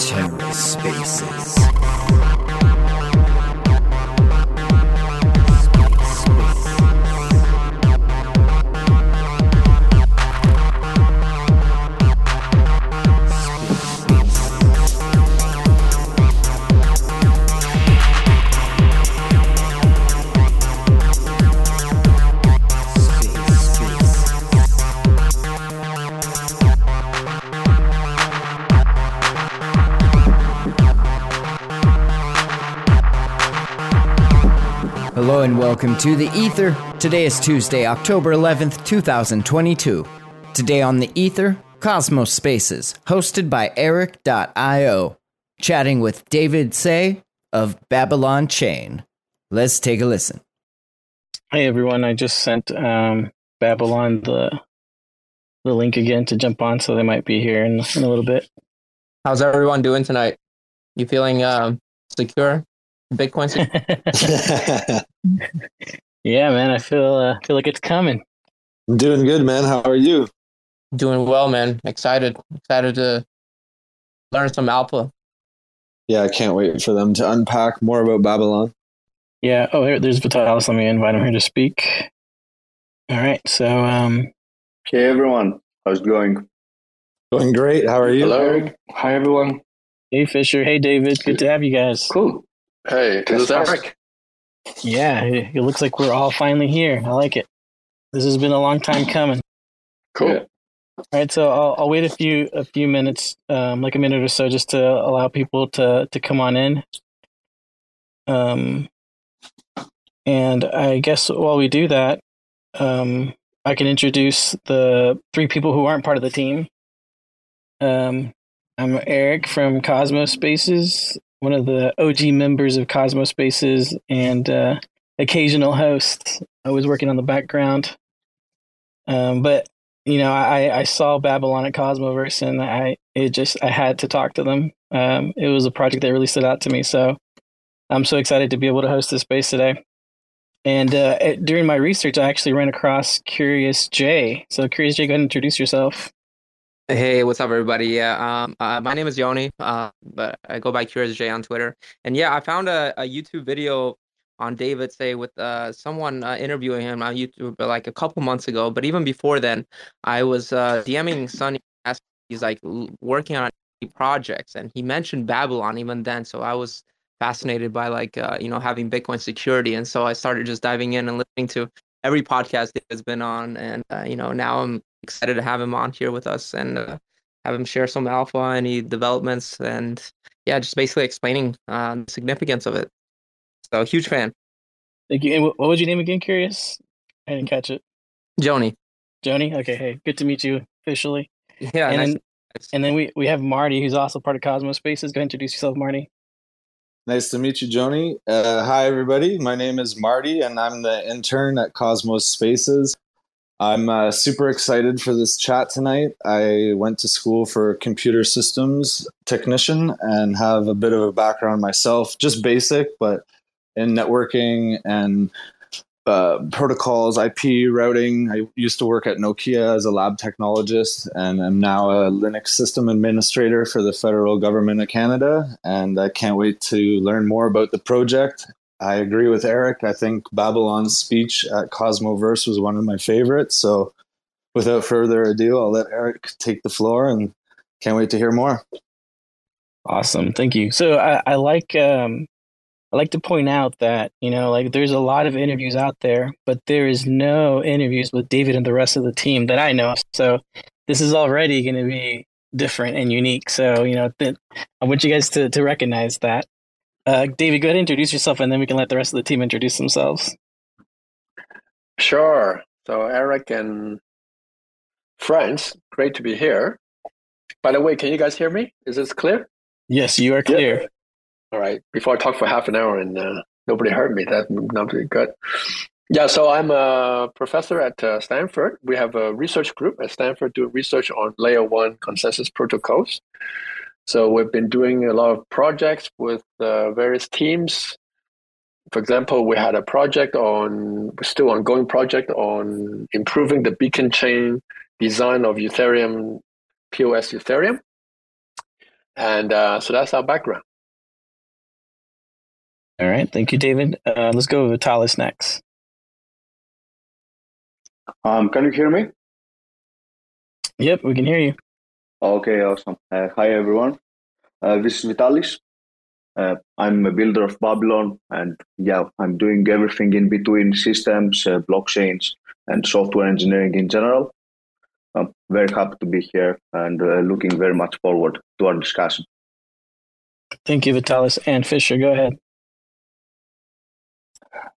TerraSpaces. Hello and welcome to the Ether. Today is Tuesday, October 11th, 2022. Today on the Ether, Cosmos Spaces, hosted by Erik.io, chatting with David Tse of Babylon Chain. Let's take a listen. Hey everyone, I just sent um, Babylon the the link again to jump on, so they might be here in, in a little bit. How's everyone doing tonight? You feeling um, secure? Bitcoin yeah, man, I feel uh, feel like it's coming. I'm doing good, man. How are you? doing well, man. Excited, excited to learn some alpha. Yeah, I can't wait for them to unpack more about Babylon. Yeah. Oh, here, there's Vitalis. Let me invite him here to speak. All right. So, um, Hey everyone, how's it going? Going great. How are you? Hello. Hi everyone. hey Fisher. Hey David. Good to have you guys. Cool. Hey, That's is this. Eric? Yeah, it, it looks like we're all finally here. I like it. This has been a long time coming. Cool. Yeah. All right, so I'll, I'll wait a few a few minutes, um, like a minute or so, just to allow people to to come on in. Um, and I guess while we do that, um, I can introduce the three people who aren't part of the team. Um, I'm Eric from Cosmos Spaces, one of the OG members of Cosmos Spaces, and uh, occasional host. I was working on the background, um, but you know, I, I saw Babylon at Cosmoverse and I it just I had to talk to them. Um, it was a project that really stood out to me, so I'm so excited to be able to host this space today. And uh, during my research, I actually ran across Curious J. So, Curious J, go ahead and introduce yourself. Hey, what's up, everybody? Yeah, um, uh, my name is Yoni, uh, but I go by Curious J on Twitter. And yeah, I found a, a YouTube video on David Tse with uh, someone uh, interviewing him on YouTube uh, like a couple months ago. But even before then, I was uh, DMing Sonny. He's like working on projects, and he mentioned Babylon even then. So I was fascinated by like you know having Bitcoin security, and so I started just diving in and listening to every podcast David's been on, and you know now I'm excited to have him on here with us and uh, have him share some alpha, any developments, and yeah, just basically explaining uh, the significance of it. So huge fan, Thank you. And what was your name again, Curious? I didn't catch it. Joni. Joni? Okay, hey, good to meet you officially. Yeah, and, nice. then, and then we, we have Marty, who's also part of Cosmos Spaces. Go ahead introduce yourself, Marty. Nice to meet you, Joni. Uh, hi, everybody. My name is Marty, and I'm the intern at Cosmos Spaces. I'm uh, super excited for this chat tonight. I went to school for computer systems technician and have a bit of a background myself, just basic, but in networking and uh, protocols, IP routing. I used to work at Nokia as a lab technologist, and I'm now a Linux system administrator for the federal government of Canada. And I can't wait to learn more about the project. I agree with Eric. I think Babylon's speech at Cosmoverse was one of my favorites. So, without further ado, I'll let Eric take the floor and can't wait to hear more. Awesome, thank you. So I, I like um, I like to point out that you know like there's a lot of interviews out there, but there is no interviews with David and the rest of the team that I know. So this is already going to be different and unique. So you know th- I want you guys to to recognize that. Uh, David, go ahead and introduce yourself, and then we can let the rest of the team introduce themselves. Sure. So Eric and friends, great to be here. By the way, can you guys hear me? Is this clear? Yes, you are clear. All right. Before I talk for half an hour and uh, nobody heard me, that not really good. Yeah. So I'm a professor at uh, Stanford. We have a research group at Stanford doing research on layer one consensus protocols. So we've been doing a lot of projects with uh, various teams for example, we had a project on, still ongoing project on improving the beacon chain design of Ethereum, POS Ethereum. And uh, so that's our background. All right. Thank you, David. Uh, let's go with Vitalis next. Um, can you hear me? Yep, we can hear you. Okay, awesome. Uh, hi, everyone. Uh, this is Vitalis. Uh, I'm a builder of Babylon, and yeah, I'm doing everything in between systems, uh, blockchains, and software engineering in general. I'm very happy to be here and uh, looking very much forward to our discussion. Thank you, Vitalis. And Fisher, go ahead.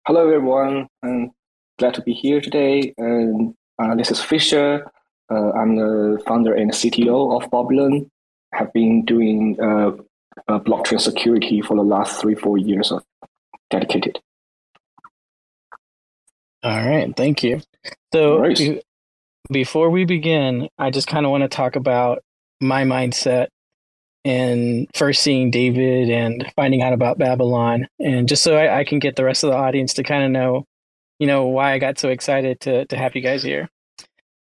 Hello, everyone. I'm glad to be here today. And uh, this is Fisher. Uh, I'm the founder and CTO of Babylon. Have been doing uh, uh, blockchain security for the last three, four years of dedicated. All right, thank you. So be- before we begin, I just kind of want to talk about my mindset and first seeing David and finding out about Babylon, and just so I, I can get the rest of the audience to kind of know, you know, why I got so excited to to have you guys here.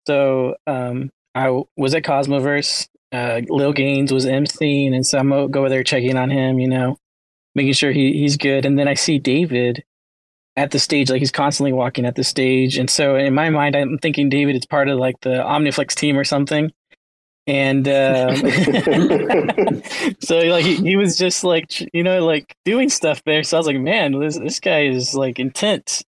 So um, I was at Cosmoverse uh, Lil Gaines was emceeing, and so I'm over there checking on him, you know, making sure he, he's good. And then I see David at the stage, like he's constantly walking at the stage. And so in my mind, I'm thinking David is part of like the OmniFlix team or something. And um, so like he, he was just like you know like doing stuff there. So I was like, man, this this guy is like intense.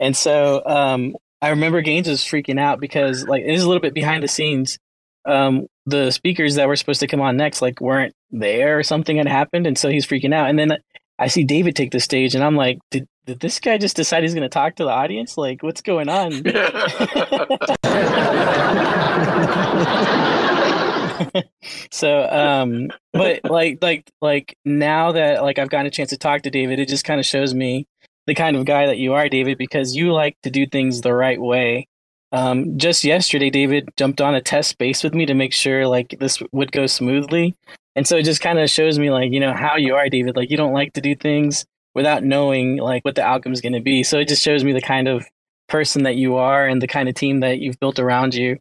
And so um, I remember Gaines was freaking out because like it is a little bit behind the scenes. Um, the speakers that were supposed to come on next like weren't there or something had happened and so he's freaking out. And then i see david take the stage and i'm like did, did this guy just decide he's going to talk to the audience? Like what's going on? So um but like like like now that like i've gotten a chance to talk to david it just kind of shows me the kind of guy that you are david because you like to do things the right way um, just yesterday, David jumped on a test space with me to make sure like this would go smoothly. And so it just kind of shows me like, you know, how you are, David. Like you don't like to do things without knowing like what the outcome is going to be. So it just shows me the kind of person that you are and the kind of team that you've built around you.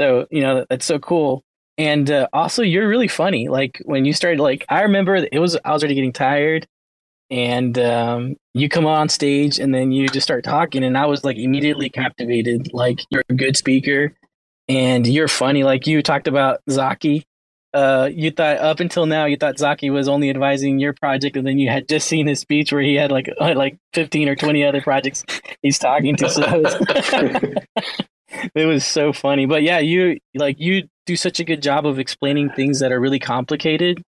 So, you know, that's so cool. And uh, also you're really funny. Like when you started like I remember it was I was already getting tired and um, you come on stage and then you just start talking and i was like immediately captivated like you're a good speaker and you're funny. Like you talked about zaki. Uh, you thought up until now you thought zaki was only advising your project and then you had just seen his speech where he had like uh, like 15 or 20 other projects he's talking to. So it was so funny. But yeah you like you do such a good job of explaining things that are really complicated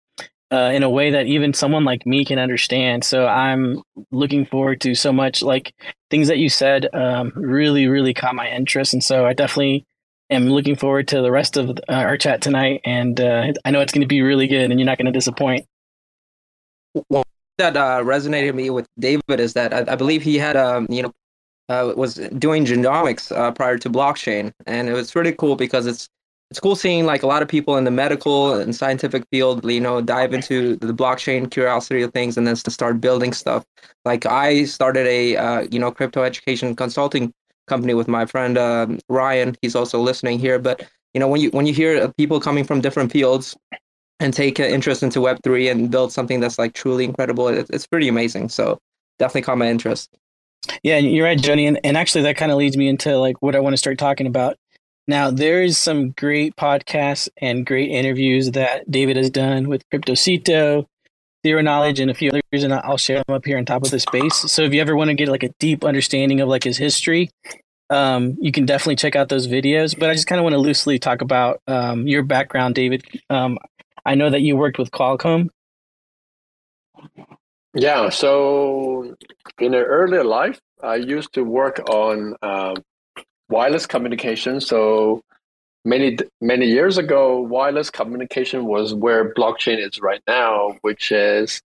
uh, in a way that even someone like me can understand. So I'm looking forward to so much. Like things that you said um, really, really caught my interest, and so I definitely am looking forward to the rest of uh, our chat tonight. And uh, I know it's going to be really good, and you're not going to disappoint. Well, that uh, resonated me with David is that I, I believe he had um, you know uh, was doing genomics uh, prior to blockchain, and it was really cool because it's it's cool seeing like a lot of people in the medical and scientific field, you know, dive into the blockchain curiosity of things and then start building stuff. Like I started a, uh, you know, crypto education consulting company with my friend uh, Ryan. He's also listening here. But you know, when you when you hear people coming from different fields and take interest into Web three and build something that's like truly incredible, it, it's pretty amazing. So definitely caught my interest. Yeah, you're right, Johnny. And, and actually, that kind of leads me into like what I want to start talking about now, there is some great podcasts and great interviews that David has done with Cryptocito, Zero Knowledge, and a few others, and I'll share them up here on top of the space. So if you ever want to get like a deep understanding of like his history, um, you can definitely check out those videos. But I just kind of want to loosely talk about um, your background, David. Um, I know that you worked with Qualcomm. Yeah, so in an earlier life, I used to work on um, wireless communication. So many many years ago, wireless communication was where blockchain is right now, which is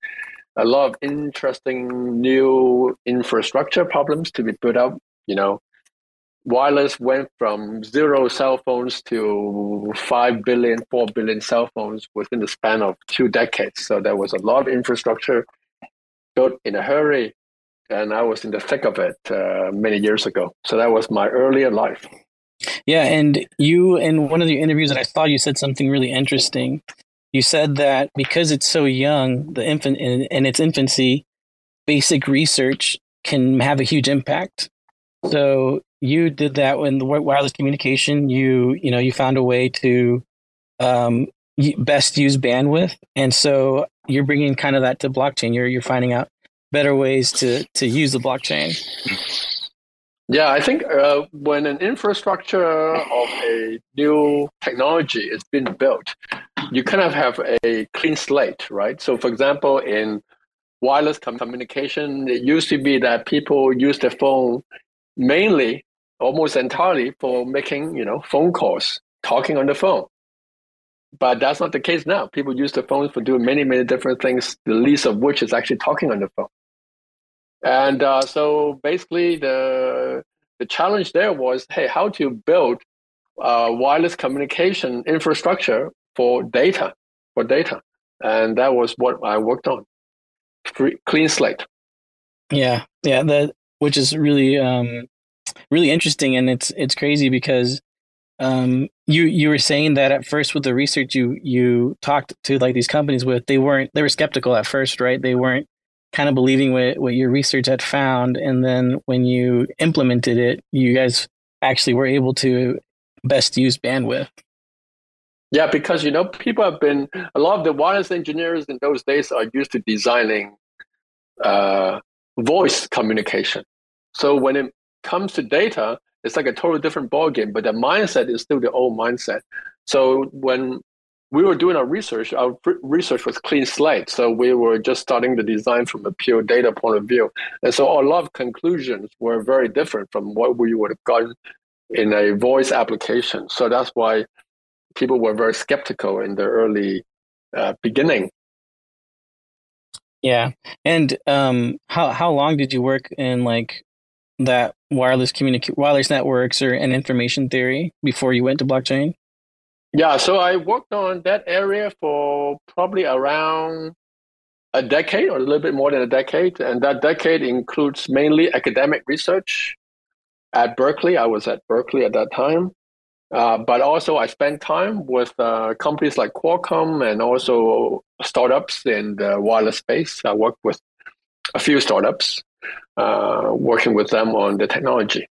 a lot of interesting new infrastructure problems to be put up. You know, wireless went from zero cell phones to 5 billion, 4 billion cell phones within the span of two decades. So there was a lot of infrastructure built in a hurry and I was in the thick of it uh, many years ago. So that was my earlier life. Yeah, and you in one of the interviews that I saw, you said something really interesting. You said that because it's so young, the infant in, in its infancy, basic research can have a huge impact. So you did that in the wireless communication. You you know you found a way to um, best use bandwidth, and so you're bringing kind of that to blockchain. You're you're finding out better ways to to use the blockchain. Yeah, I think uh, when an infrastructure of a new technology is being built, you kind of have a clean slate, right? So, for example, in wireless communication, it used to be that people use their phone mainly, almost entirely, for making you know phone calls, talking on the phone. But that's not the case now. People use their phones for doing many, many different things. The least of which is actually talking on the phone. And uh, so basically, the the challenge there was, hey, how to build uh, wireless communication infrastructure for data, for data, and that was what I worked on. Free, clean slate. Yeah, yeah, that which is really, um, really interesting, and it's it's crazy because um, you you were saying that at first with the research you you talked to like these companies with, they weren't they were skeptical at first, right? They weren't kind of believing what, what your research had found. And then when you implemented it, you guys actually were able to best use bandwidth. Yeah, because you know people have been a lot of the wireless engineers in those days are used to designing uh, voice communication. So when it comes to data, it's like a totally different ballgame. But the mindset is still the old mindset. So when we were doing our research. Our research was clean slate, so we were just starting the design from a pure data point of view, and so a lot of conclusions were very different from what we would have gotten in a voice application. So that's why people were very skeptical in the early uh, beginning. Yeah, and um, how how long did you work in like that wireless communicate wireless networks or an information theory before you went to blockchain? Yeah, so I worked on that area for probably around a decade or a little bit more than a decade. And that decade includes mainly academic research at Berkeley. I was at Berkeley at that time. Uh, but also, I spent time with uh, companies like Qualcomm and also startups in the wireless space. I worked with a few startups, uh, working with them on the technology.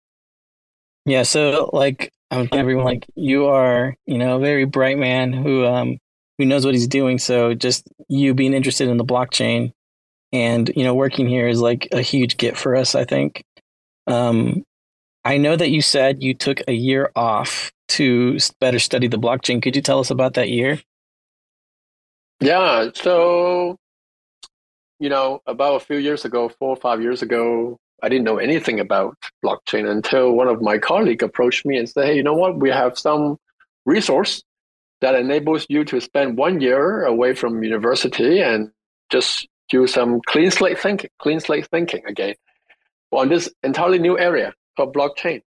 Yeah, so like um, everyone like you are, you know, a very bright man who um who knows what he's doing. So just you being interested in the blockchain and you know working here is like a huge get for us. I think. Um, I know that you said you took a year off to better study the blockchain. Could you tell us about that year? Yeah. So, you know, about a few years ago, four or five years ago, I didn't know anything about blockchain until one of my colleagues approached me and said, "Hey, you know what? We have some resource that enables you to spend one year away from university and just do some clean slate thinking, clean slate thinking again on this entirely new area called blockchain."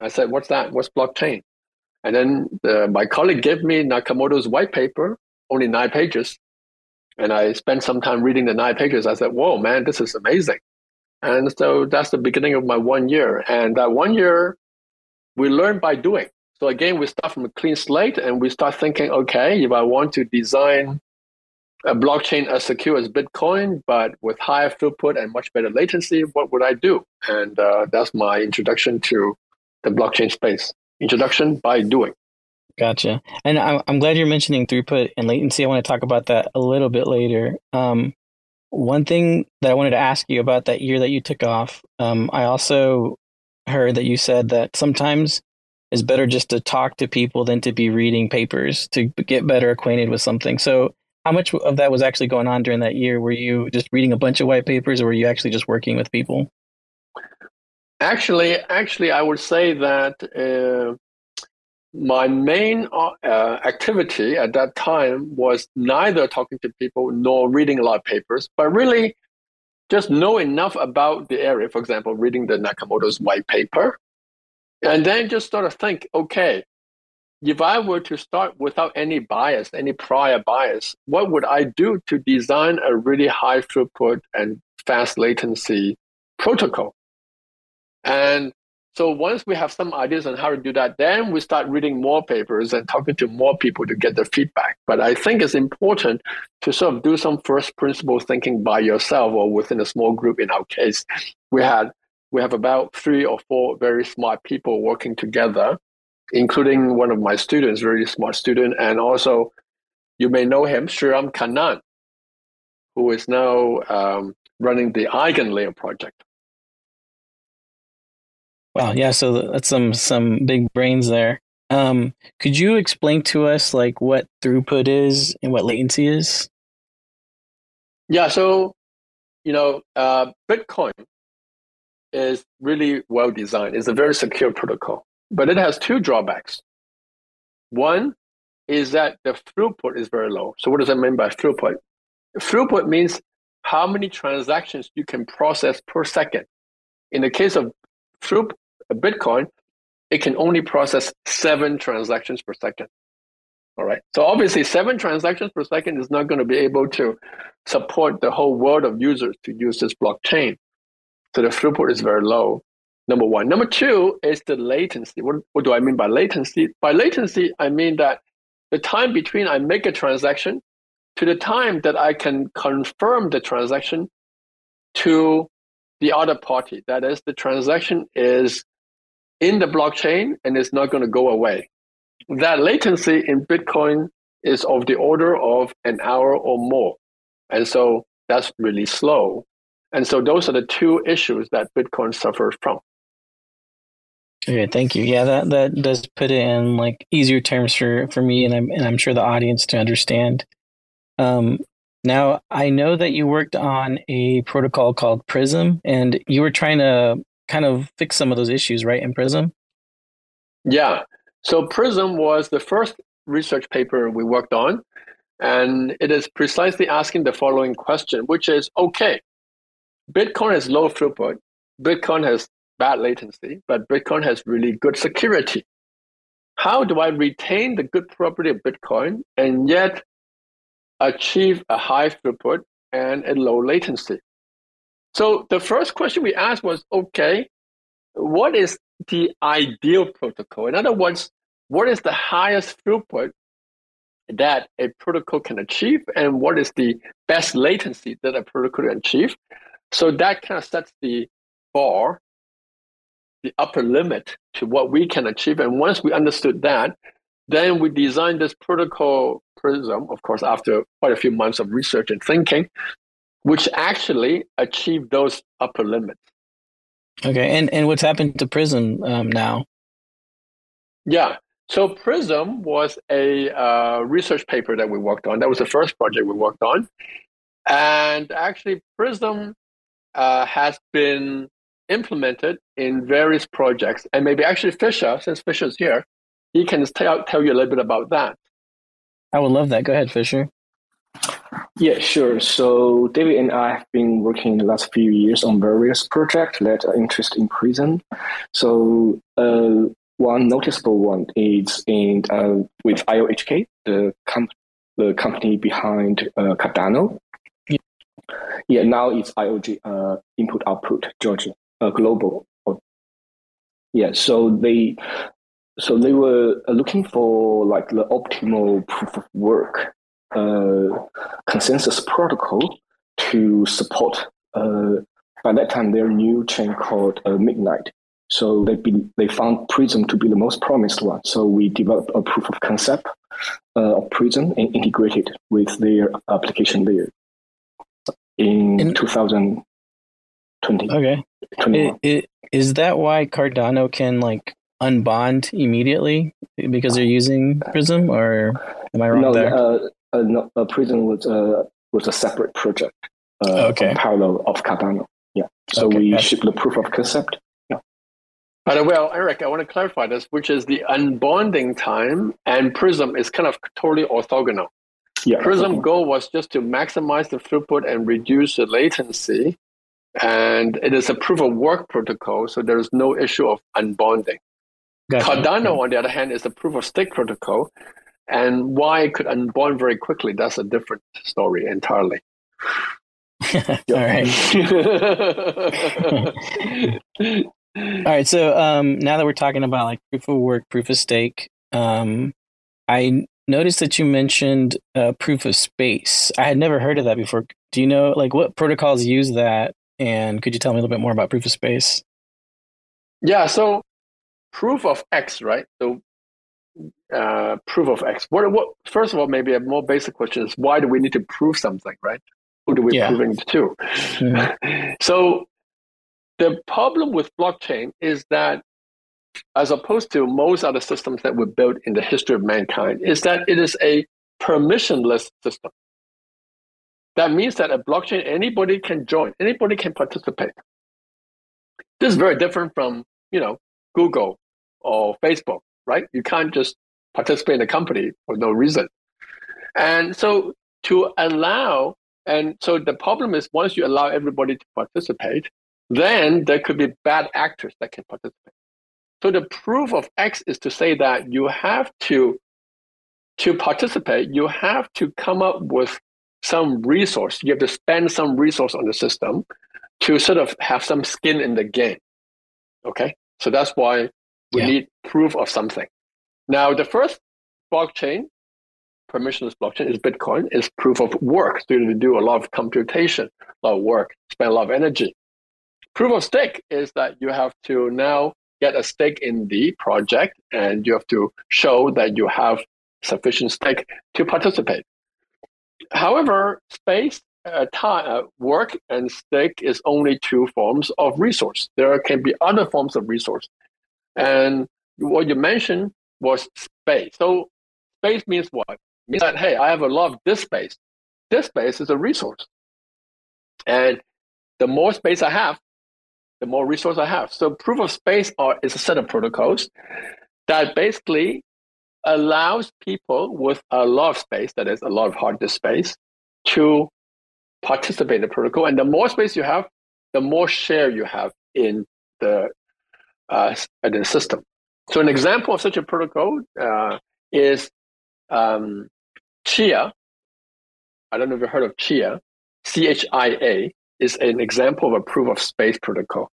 I said, "What's that? What's blockchain?" And then the, my colleague gave me Nakamoto's white paper, only nine pages, and I spent some time reading the nine pages. I said, "Whoa, man, this is amazing!" And so that's the beginning of my one year. And that one year, we learn by doing. So again, we start from a clean slate and we start thinking, okay, if I want to design a blockchain as secure as Bitcoin, but with higher throughput and much better latency, what would I do? And uh, that's my introduction to the blockchain space. Introduction by doing. Gotcha. And I'm glad you're mentioning throughput and latency. I want to talk about that a little bit later. Um, one thing that I wanted to ask you about that year that you took off, um, I also heard that you said that sometimes it's better just to talk to people than to be reading papers to get better acquainted with something. So, how much of that was actually going on during that year? Were you just reading a bunch of white papers, or were you actually just working with people? Actually, actually, I would say that uh, my main uh, activity at that time was neither talking to people nor reading a lot of papers, but really just know enough about the area. For example, reading the Nakamoto's white paper, and then just sort of think, okay, if I were to start without any bias, any prior bias, what would I do to design a really high throughput and fast latency protocol. And so once we have some ideas on how to do that, then we start reading more papers and talking to more people to get their feedback. But I think it's important to sort of do some first principle thinking by yourself or within a small group. In our case, we had we have about three or four very smart people working together, including one of my students, very smart student, and also you may know him, Sriram Kannan, who is now um, running the EigenLayer project. Wow, yeah, so that's some some big brains there. Um, could you explain to us like what throughput is and what latency is? Yeah, so you know, uh, Bitcoin is really well designed. It's a very secure protocol, but it has two drawbacks. One is that the throughput is very low. So what does that mean by throughput? Throughput means how many transactions you can process per second. In the case of through Bitcoin, it can only process seven transactions per second. All right. So obviously, seven transactions per second is not going to be able to support the whole world of users to use this blockchain. So the throughput is very low. Number one. Number two is the latency. What, what do I mean by latency? By latency, I mean that the time between I make a transaction to the time that I can confirm the transaction to the other party. That is, the transaction is in the blockchain and it's not going to go away. That latency in Bitcoin is of the order of an hour or more. And so that's really slow. And so those are the two issues that Bitcoin suffers from. Okay, thank you. Yeah, that, that does put it in like easier terms for, for me and I'm and I'm sure the audience to understand. Um, now I know that you worked on a protocol called Prism and you were trying to kind of fix some of those issues, right, in Prism? Yeah. So Prism was the first research paper we worked on. And it is precisely asking the following question, which is okay, Bitcoin has low throughput, Bitcoin has bad latency, but Bitcoin has really good security. How do I retain the good property of Bitcoin and yet achieve a high throughput and a low latency? So the first question we asked was, okay, what is the ideal protocol? In other words, what is the highest throughput that a protocol can achieve, and what is the best latency that a protocol can achieve? So that kind of sets the bar, the upper limit to what we can achieve. And once we understood that, then we designed this protocol Prism, of course, after quite a few months of research and thinking, which actually achieve those upper limits. Okay, and and what's happened to Prism um, now? Yeah, so Prism was a uh, research paper that we worked on. That was the first project we worked on, and actually Prism uh, has been implemented in various projects. And maybe actually Fisher, since Fisher's here, he can tell tell you a little bit about that. I would love that. Go ahead, Fisher. Yeah, sure. So David and I have been working the last few years on various projects that are interested in Prism. So uh, one noticeable one is in uh, with IOHK, the, com- the company behind uh, Cardano. Yeah. yeah, now it's IOG, uh, Input Output Georgia, uh, Global. Yeah, so they so they were looking for like the optimal proof of work uh, consensus protocol to support. Uh, by that time, their new chain called uh, Midnight. So they be, they found Prism to be the most promised one. So we developed a proof of concept uh, of Prism and integrated with their application layer in, in 2020. Okay. It, it, is that why Cardano can like unbond immediately because they're using Prism, or am I wrong no, there? Uh, uh, no, uh, Prism was uh, was a separate project. Uh, okay. Parallel of Cardano. Yeah. So okay, we shipped the proof of concept. Yeah. the way, Eric, I want to clarify this, which is the unbonding time and Prism is kind of totally orthogonal. Yeah, Prism orthogonal. goal was just to maximize the throughput and reduce the latency. And it is a proof of work protocol, so there is no issue of unbonding. Gotcha. Cardano, on the other hand, is a proof of stake protocol, and why it could unbond very quickly, that's a different story entirely. All right. All right. So um, now that we're talking about like proof of work, proof of stake, um, I noticed that you mentioned uh, proof of space. I had never heard of that before. Do you know like what protocols use that? And could you tell me a little bit more about proof of space? Yeah. So proof of X, right? So uh, proof of X. What, what? First of all, maybe a more basic question is why do we need to prove something, right? Who do we yeah. proving it to? Mm-hmm. so the problem with blockchain is that, as opposed to most other systems that were built in the history of mankind, is that it is a permissionless system. That means that a blockchain, anybody can join, anybody can participate. This is very different from, you know, Google or Facebook, right? You can't just participate in a company for no reason. And so to allow, and so the problem is once you allow everybody to participate, then there could be bad actors that can participate. So the proof of X is to say that you have to, to participate, you have to come up with some resource. You have to spend some resource on the system to sort of have some skin in the game. Okay. So that's why we yeah. need proof of something. Now, the first blockchain, permissionless blockchain, is Bitcoin, is proof of work. So you do a lot of computation, a lot of work, spend a lot of energy. Proof of stake is that you have to now get a stake in the project and you have to show that you have sufficient stake to participate. However, space, uh, time, uh, work, and stake is only two forms of resource. There can be other forms of resource. And what you mentioned was space. So space means what? Means that, hey, I have a lot of this space. This space is a resource. And the more space I have, the more resource I have. So proof of space are, is a set of protocols that basically allows people with a lot of space, that is a lot of hard disk space, to participate in the protocol. And the more space you have, the more share you have in the uh, the system. So an example of such a protocol uh, is um, Chia. I don't know if you've heard of Chia. C H I A is an example of a proof of space protocol.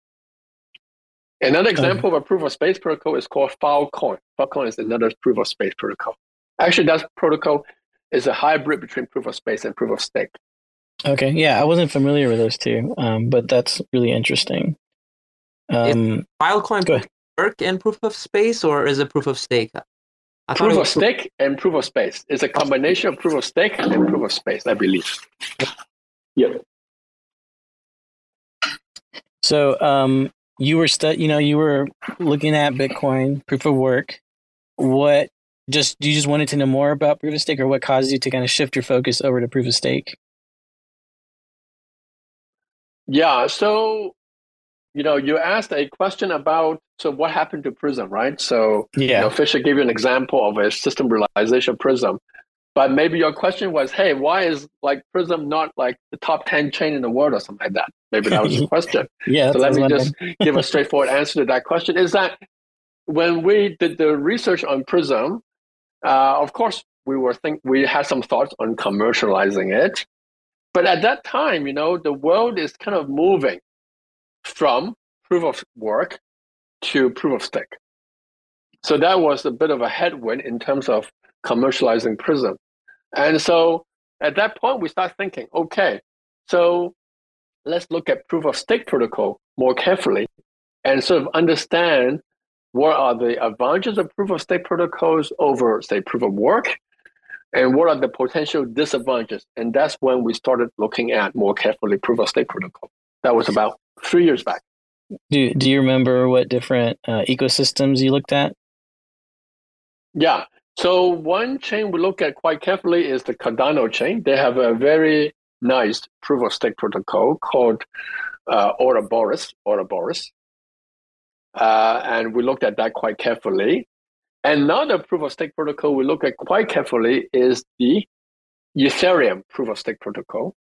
Another example okay. of a proof of space protocol is called Filecoin. Filecoin is another proof of space protocol. Actually, that protocol is a hybrid between proof of space and proof of stake. Okay, yeah, I wasn't familiar with those two, um, but that's really interesting. Um, Filecoin work in proof of space, or is it proof of stake? I proof of stake and proof of space. It's a combination of proof of stake and proof of space, I believe. Yep. So, um, you were stu- you know, you were looking at Bitcoin proof of work. What just you just wanted to know more about proof of stake, or what caused you to kind of shift your focus over to proof of stake? Yeah, so you know, you asked a question about so what happened to Prism, right? So yeah, you know, Fisher gave you an example of a system realization Prism, but maybe your question was, hey, why is like Prism not like the top ten chain in the world or something like that? Maybe that was the question. yeah. So let me just give a straightforward answer to that question. Is that when we did the research on Prism, uh, of course we were think we had some thoughts on commercializing it, but at that time, you know, the world is kind of moving from proof of work to proof of stake. So that was a bit of a headwind in terms of commercializing Prism. And so at that point, we start thinking, okay, so let's look at proof of stake protocol more carefully and sort of understand what are the advantages of proof of stake protocols over, say, proof of work, and what are the potential disadvantages. And that's when we started looking at more carefully proof of stake protocol. That was about three years back. Do Do you remember what different uh, ecosystems you looked at? Yeah. So one chain we look at quite carefully is the Cardano chain. They have a very nice proof of stake protocol called uh, Ouroboros. Ouroboros. Uh, and we looked at that quite carefully. Another proof of stake protocol we look at quite carefully is the Ethereum proof of stake protocol.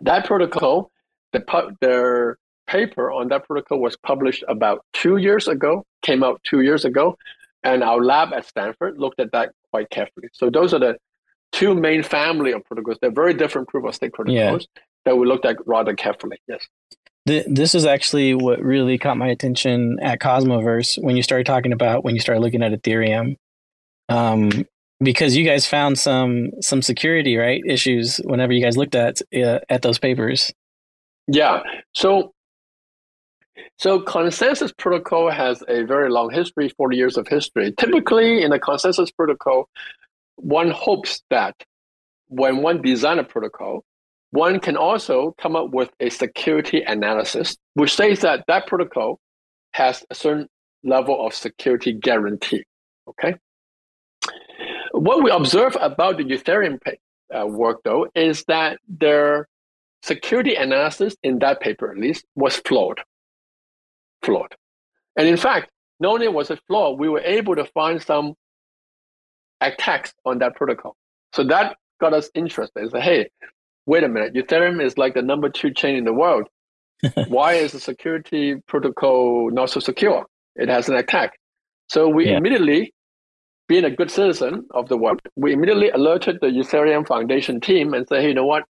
That protocol the their paper on that protocol was published about two years ago, came out two years ago, and our lab at Stanford looked at that quite carefully. So those are the two main family of protocols. They're very different proof of stake protocols, yeah. that we looked at rather carefully. Yes. This is actually what really caught my attention at Cosmoverse when you started talking about when you started looking at Ethereum, um, because you guys found some some security right issues whenever you guys looked at uh, at those papers. Yeah. So so consensus protocol has a very long history, 40 years of history. Typically in a consensus protocol, one hopes that when one design a protocol, one can also come up with a security analysis, which says that that protocol has a certain level of security guarantee. Okay. What we observe about the Ethereum uh, work, though, is that their security analysis in that paper, at least, was flawed flawed. And in fact, not only was it flawed, we were able to find some attacks on that protocol. So that got us interested. Say, hey, wait a minute, Ethereum is like the number two chain in the world. Why is the security protocol not so secure? It has an attack. So we yeah. immediately, being a good citizen of the world, we immediately alerted the Ethereum Foundation team and said, hey, you know what?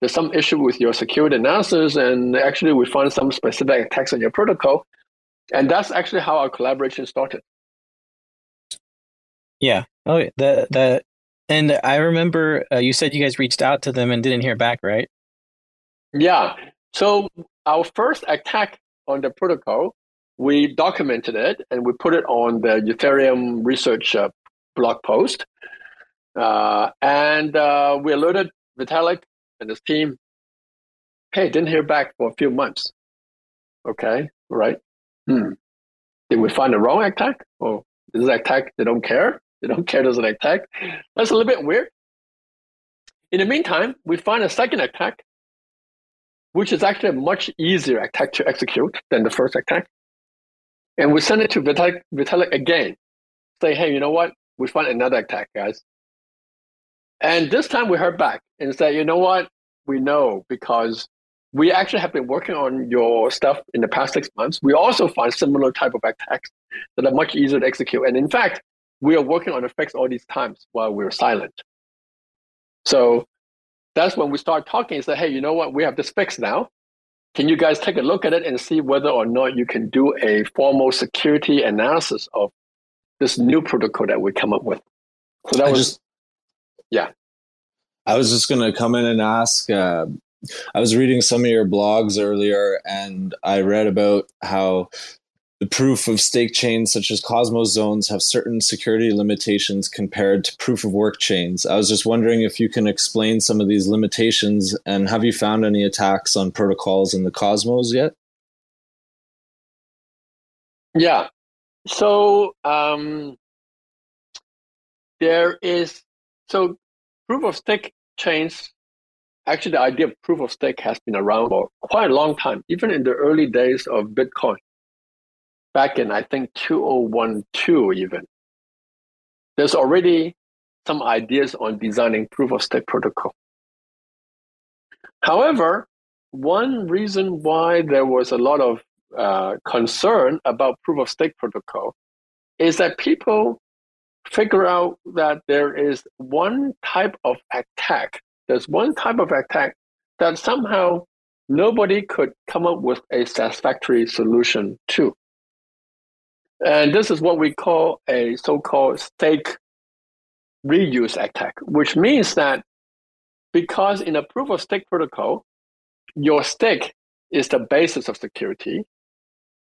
There's some issue with your security analysis, and actually we found some specific attacks on your protocol. And that's actually how our collaboration started. Yeah. Oh, the that, and I remember uh, you said you guys reached out to them and didn't hear back, right? Yeah. So our first attack on the protocol, we documented it and we put it on the Ethereum research uh, blog post, uh, and uh, we alerted Vitalik and his team, hey, didn't hear back for a few months. Okay, right. Hmm. Did we find the wrong attack? Or is it attack they don't care? They don't care there's an attack. That's a little bit weird. In the meantime, we find a second attack, which is actually a much easier attack to execute than the first attack. And we send it to Vitalik, Vitalik again. Say, hey, you know what? We find another attack, guys. And this time we heard back and said, you know what? We know because we actually have been working on your stuff in the past six months. We also find similar type of attacks that are much easier to execute. And in fact, we are working on the fix all these times while we're silent. So that's when we start talking and say, hey, you know what? We have this fix now. Can you guys take a look at it and see whether or not you can do a formal security analysis of this new protocol that we come up with? So that I was just, yeah. I was just going to come in and ask. Uh, I was reading some of your blogs earlier, and I read about how the proof of stake chains such as Cosmos zones have certain security limitations compared to proof of work chains. I was just wondering if you can explain some of these limitations and have you found any attacks on protocols in the Cosmos yet? Yeah. So um, there is so proof of stake chains, actually, the idea of proof of stake has been around for quite a long time, even in the early days of Bitcoin, back in, I think, 2012, even. There's already some ideas on designing proof of stake protocol. However, one reason why there was a lot of uh, concern about proof of stake protocol is that people figure out that there is one type of attack. There's one type of attack that somehow nobody could come up with a satisfactory solution to. And this is what we call a so called stake reuse attack, which means that because in a proof of stake protocol, your stake is the basis of security.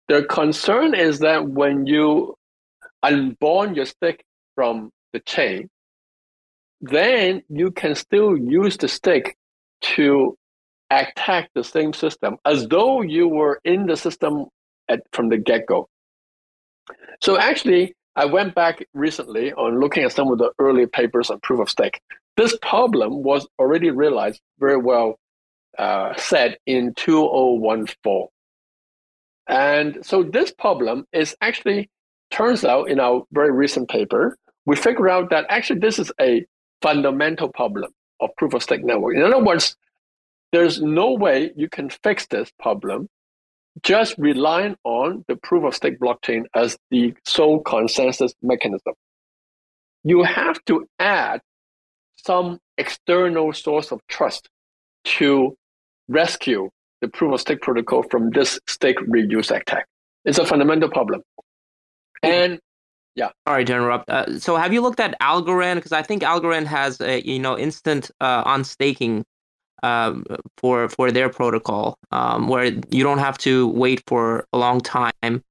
The concern is that when you unbond your stake from the chain, then you can still use the stake to attack the same system as though you were in the system at, from the get go. So actually, I went back recently on looking at some of the early papers on proof of stake. This problem was already realized very well uh, said in 2014. And so this problem is actually turns out in our very recent paper we figure out that actually this is a fundamental problem of proof of stake network. In other words, there's no way you can fix this problem just relying on the proof of stake blockchain as the sole consensus mechanism. You have to add some external source of trust to rescue the proof of stake protocol from this stake reuse attack. It's a fundamental problem. And yeah. Sorry to interrupt. Uh, so have you looked at Algorand? Because I think Algorand has a you know instant uh, on staking um, for for their protocol, um, where you don't have to wait for a long time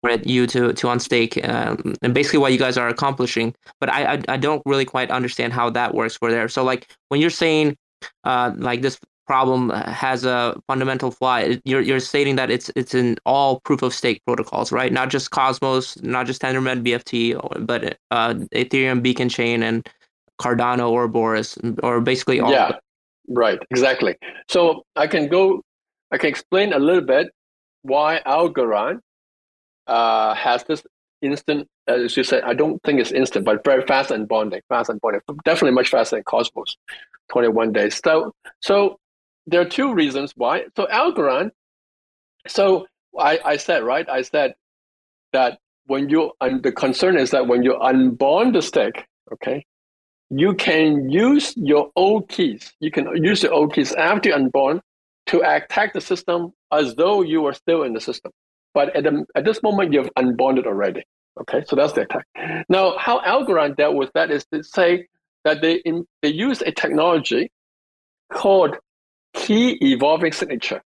for you to to unstake, um, and basically what you guys are accomplishing. But I, I, I don't really quite understand how that works for there. So like when you're saying uh, like this problem has a fundamental flaw. You're you're stating that it's it's in all proof of stake protocols, right? Not just Cosmos, not just Tendermint BFT, but uh, Ethereum Beacon Chain and Cardano Ouroboros, or basically all. Yeah, right, exactly. So I can go, I can explain a little bit why Algorand uh, has this instant. As you said, I don't think it's instant, but very fast and bonding, fast and bonding, definitely much faster than Cosmos. 21 days. So, so there are two reasons why. So Algorand, so I, I said, right? I said that when you, and the concern is that when you unbond the stick, okay, you can use your old keys. You can use your old keys after you unbond to attack the system as though you were still in the system. But at, the, at this moment, you've unbonded already. Okay, so that's the attack. Now, how Algorand dealt with that is to say that they in, they use a technology called key evolving signature,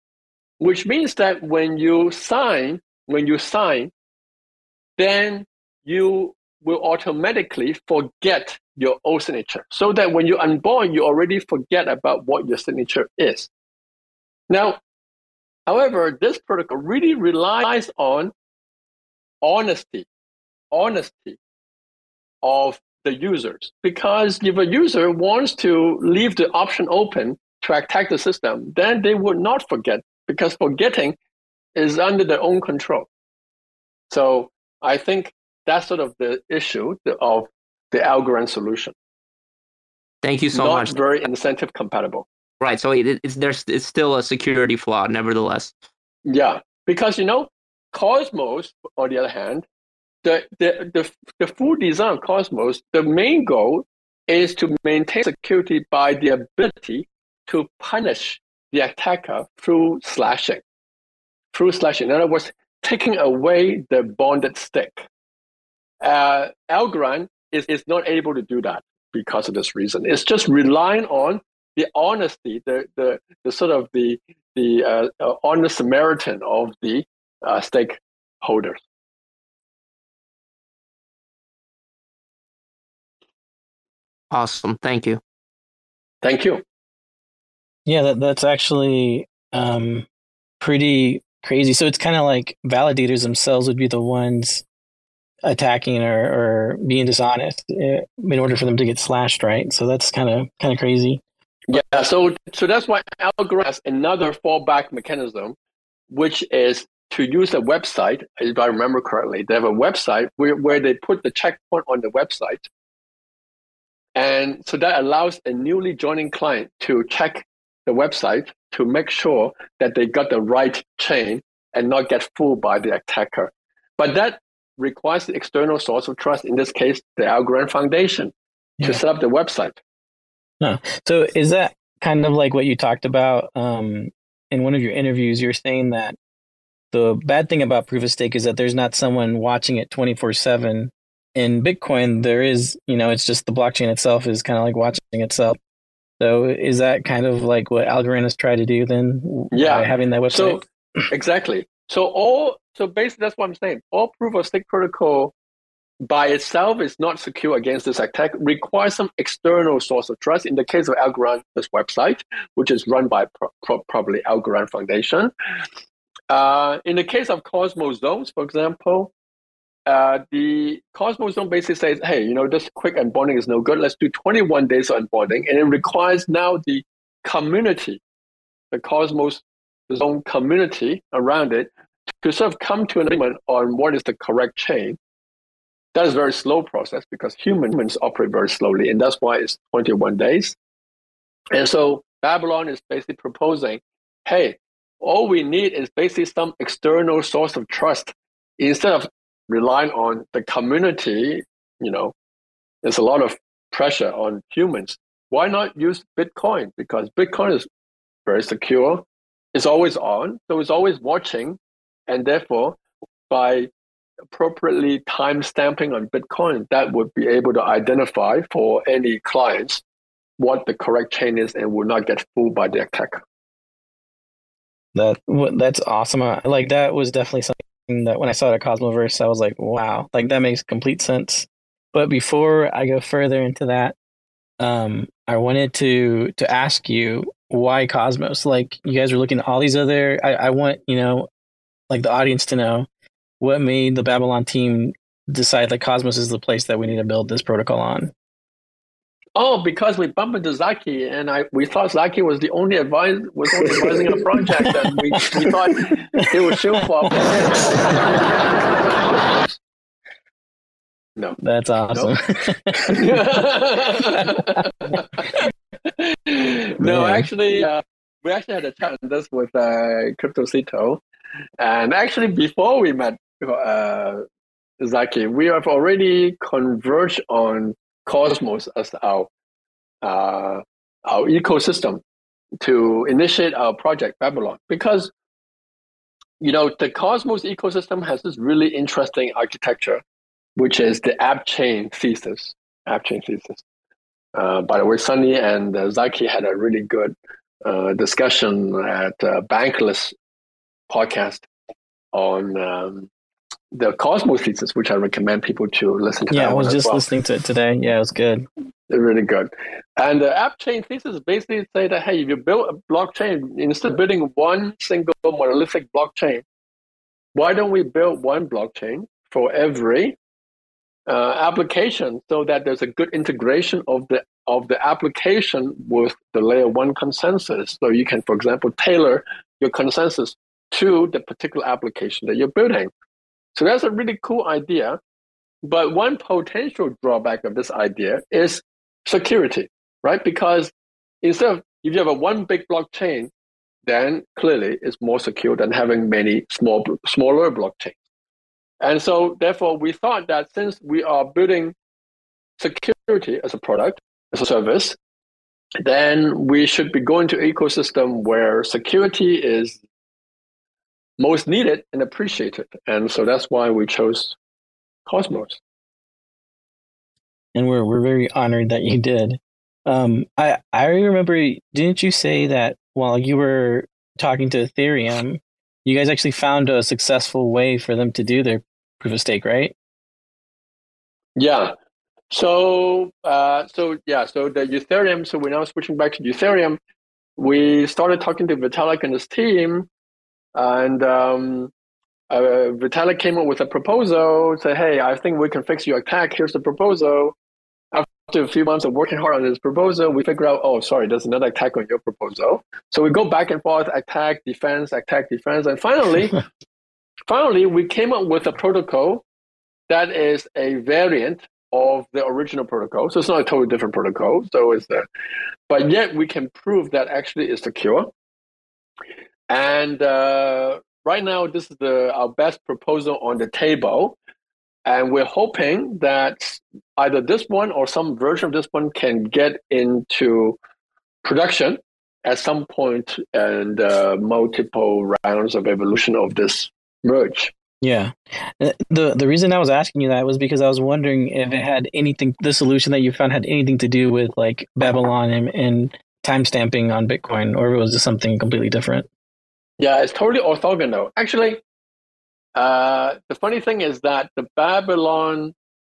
which means that when you sign, when you sign, then you will automatically forget your old signature. So that when you unbond, you already forget about what your signature is. Now, however, this protocol really relies on honesty, honesty of the users. Because if a user wants to leave the option open to attack the system, then they would not forget because forgetting is under their own control. So I think that's sort of the issue of the Algorand solution. Thank you so much. not much. very incentive compatible. Right. So it, it's there's it's still a security flaw, nevertheless. Yeah, because you know, Cosmos, on the other hand, the the the, the full design of Cosmos, the main goal is to maintain security by the ability to punish the attacker through slashing. Through slashing. In other words, taking away the bonded stick. Uh, Algorand is, is not able to do that because of this reason. It's just relying on the honesty, the, the, the sort of the, the uh, uh, honest Samaritan of the uh, stakeholders. Awesome. Thank you. Thank you. Yeah, that, that's actually um, pretty crazy. So it's kind of like validators themselves would be the ones attacking or, or being dishonest eh, in order for them to get slashed, right? So that's kind of kind of crazy. Yeah, so so that's why Algorand has another fallback mechanism, which is to use a website. If I remember correctly, they have a website where, where they put the checkpoint on the website, and so that allows a newly joining client to check the website to make sure that they got the right chain and not get fooled by the attacker. But that requires the external source of trust, in this case, the Algorand Foundation, yeah. to set up the website. No. So is that kind of like what you talked about um, in one of your interviews? You're saying that the bad thing about proof of stake is that there's not someone watching it 24 7. In Bitcoin, there is, you know, it's just the blockchain itself is kind of like watching itself. So is that kind of like what Algorand tried to do then? Yeah, having that website. So exactly. So all so basically that's what I'm saying. All proof of stake protocol by itself is not secure against this attack. Requires some external source of trust. In the case of Algorand, this website, which is run by pro- pro- probably Algorand Foundation. Uh, in the case of Cosmos Zones, for example, uh, the Cosmos Zone basically says, hey, you know, this quick unbonding is no good. Let's do 21 days of unbonding. And it requires now the community, the Cosmos Zone community around it, to sort of come to an agreement on what is the correct chain. That is a very slow process because humans operate very slowly, and that's why it's 21 days. And so Babylon is basically proposing, hey, all we need is basically some external source of trust instead of relying on the community, you know, there's a lot of pressure on humans. Why not use Bitcoin? Because Bitcoin is very secure. It's always on, so it's always watching, and therefore, by appropriately time stamping on Bitcoin, that would be able to identify for any clients what the correct chain is and will not get fooled by the attacker. That that's awesome. Like that was definitely something that when I saw the Cosmoverse, I was like, wow, like that makes complete sense. But before I go further into that, um, I wanted to to ask you why Cosmos. Like you guys were looking at all these other. I, I want you know, like the audience to know what made the Babylon team decide that Cosmos is the place that we need to build this protocol on. Oh, because we bumped into Zaki, and I we thought Zaki was the only advise was only advising a project, and we, we thought it was show for. no, that's awesome. No, no actually, uh, we actually had a chat on this with uh, CryptoCito, and actually before we met uh, Zaki, we have already converged on Cosmos as our uh, our ecosystem to initiate our project Babylon because you know the Cosmos ecosystem has this really interesting architecture, which is the app chain thesis. App chain thesis. Uh, by the way, Sunny and uh, Zaki had a really good uh, discussion at uh, Bankless podcast on um, the Cosmos thesis, which I recommend people to listen to. Yeah, I was just well. listening to it today. Yeah, it was good. Really good. And the app chain thesis basically say that hey, if you build a blockchain instead of building one single monolithic blockchain, why don't we build one blockchain for every uh, application so that there's a good integration of the of the application with the layer one consensus. So you can, for example, tailor your consensus to the particular application that you're building. So that's a really cool idea. But one potential drawback of this idea is security, right? Because instead of if you have a one big blockchain, then clearly it's more secure than having many small smaller blockchains. And so therefore we thought that since we are building security as a product, as a service, then we should be going to ecosystem where security is most needed and appreciated. And so that's why we chose Cosmos. And we're we're very honored that you did. Um, I I remember. Didn't you say that while you were talking to Ethereum, you guys actually found a successful way for them to do their proof of stake, right? Yeah. So uh, so yeah. So the Ethereum. So we're now switching back to Ethereum. We started talking to Vitalik and his team and um, uh, Vitalik came up with a proposal, said, hey, I think we can fix your attack. Here's the proposal. After a few months of working hard on this proposal, we figure out, oh, sorry, there's another attack on your proposal. So we go back and forth, attack, defense, attack, defense. And finally, finally, we came up with a protocol that is a variant of the original protocol. So it's not a totally different protocol. So it's there. But yet we can prove that actually is secure. And uh, right now, this is the, our best proposal on the table. And we're hoping that either this one or some version of this one can get into production at some point and uh, multiple rounds of evolution of this merge. Yeah. Uh, the the reason I was asking you that was because I was wondering if it had anything the solution that you found had anything to do with like Babylon and, and timestamping on Bitcoin or if it was just something completely different. Yeah, it's totally orthogonal. Actually, uh, the funny thing is that the Babylon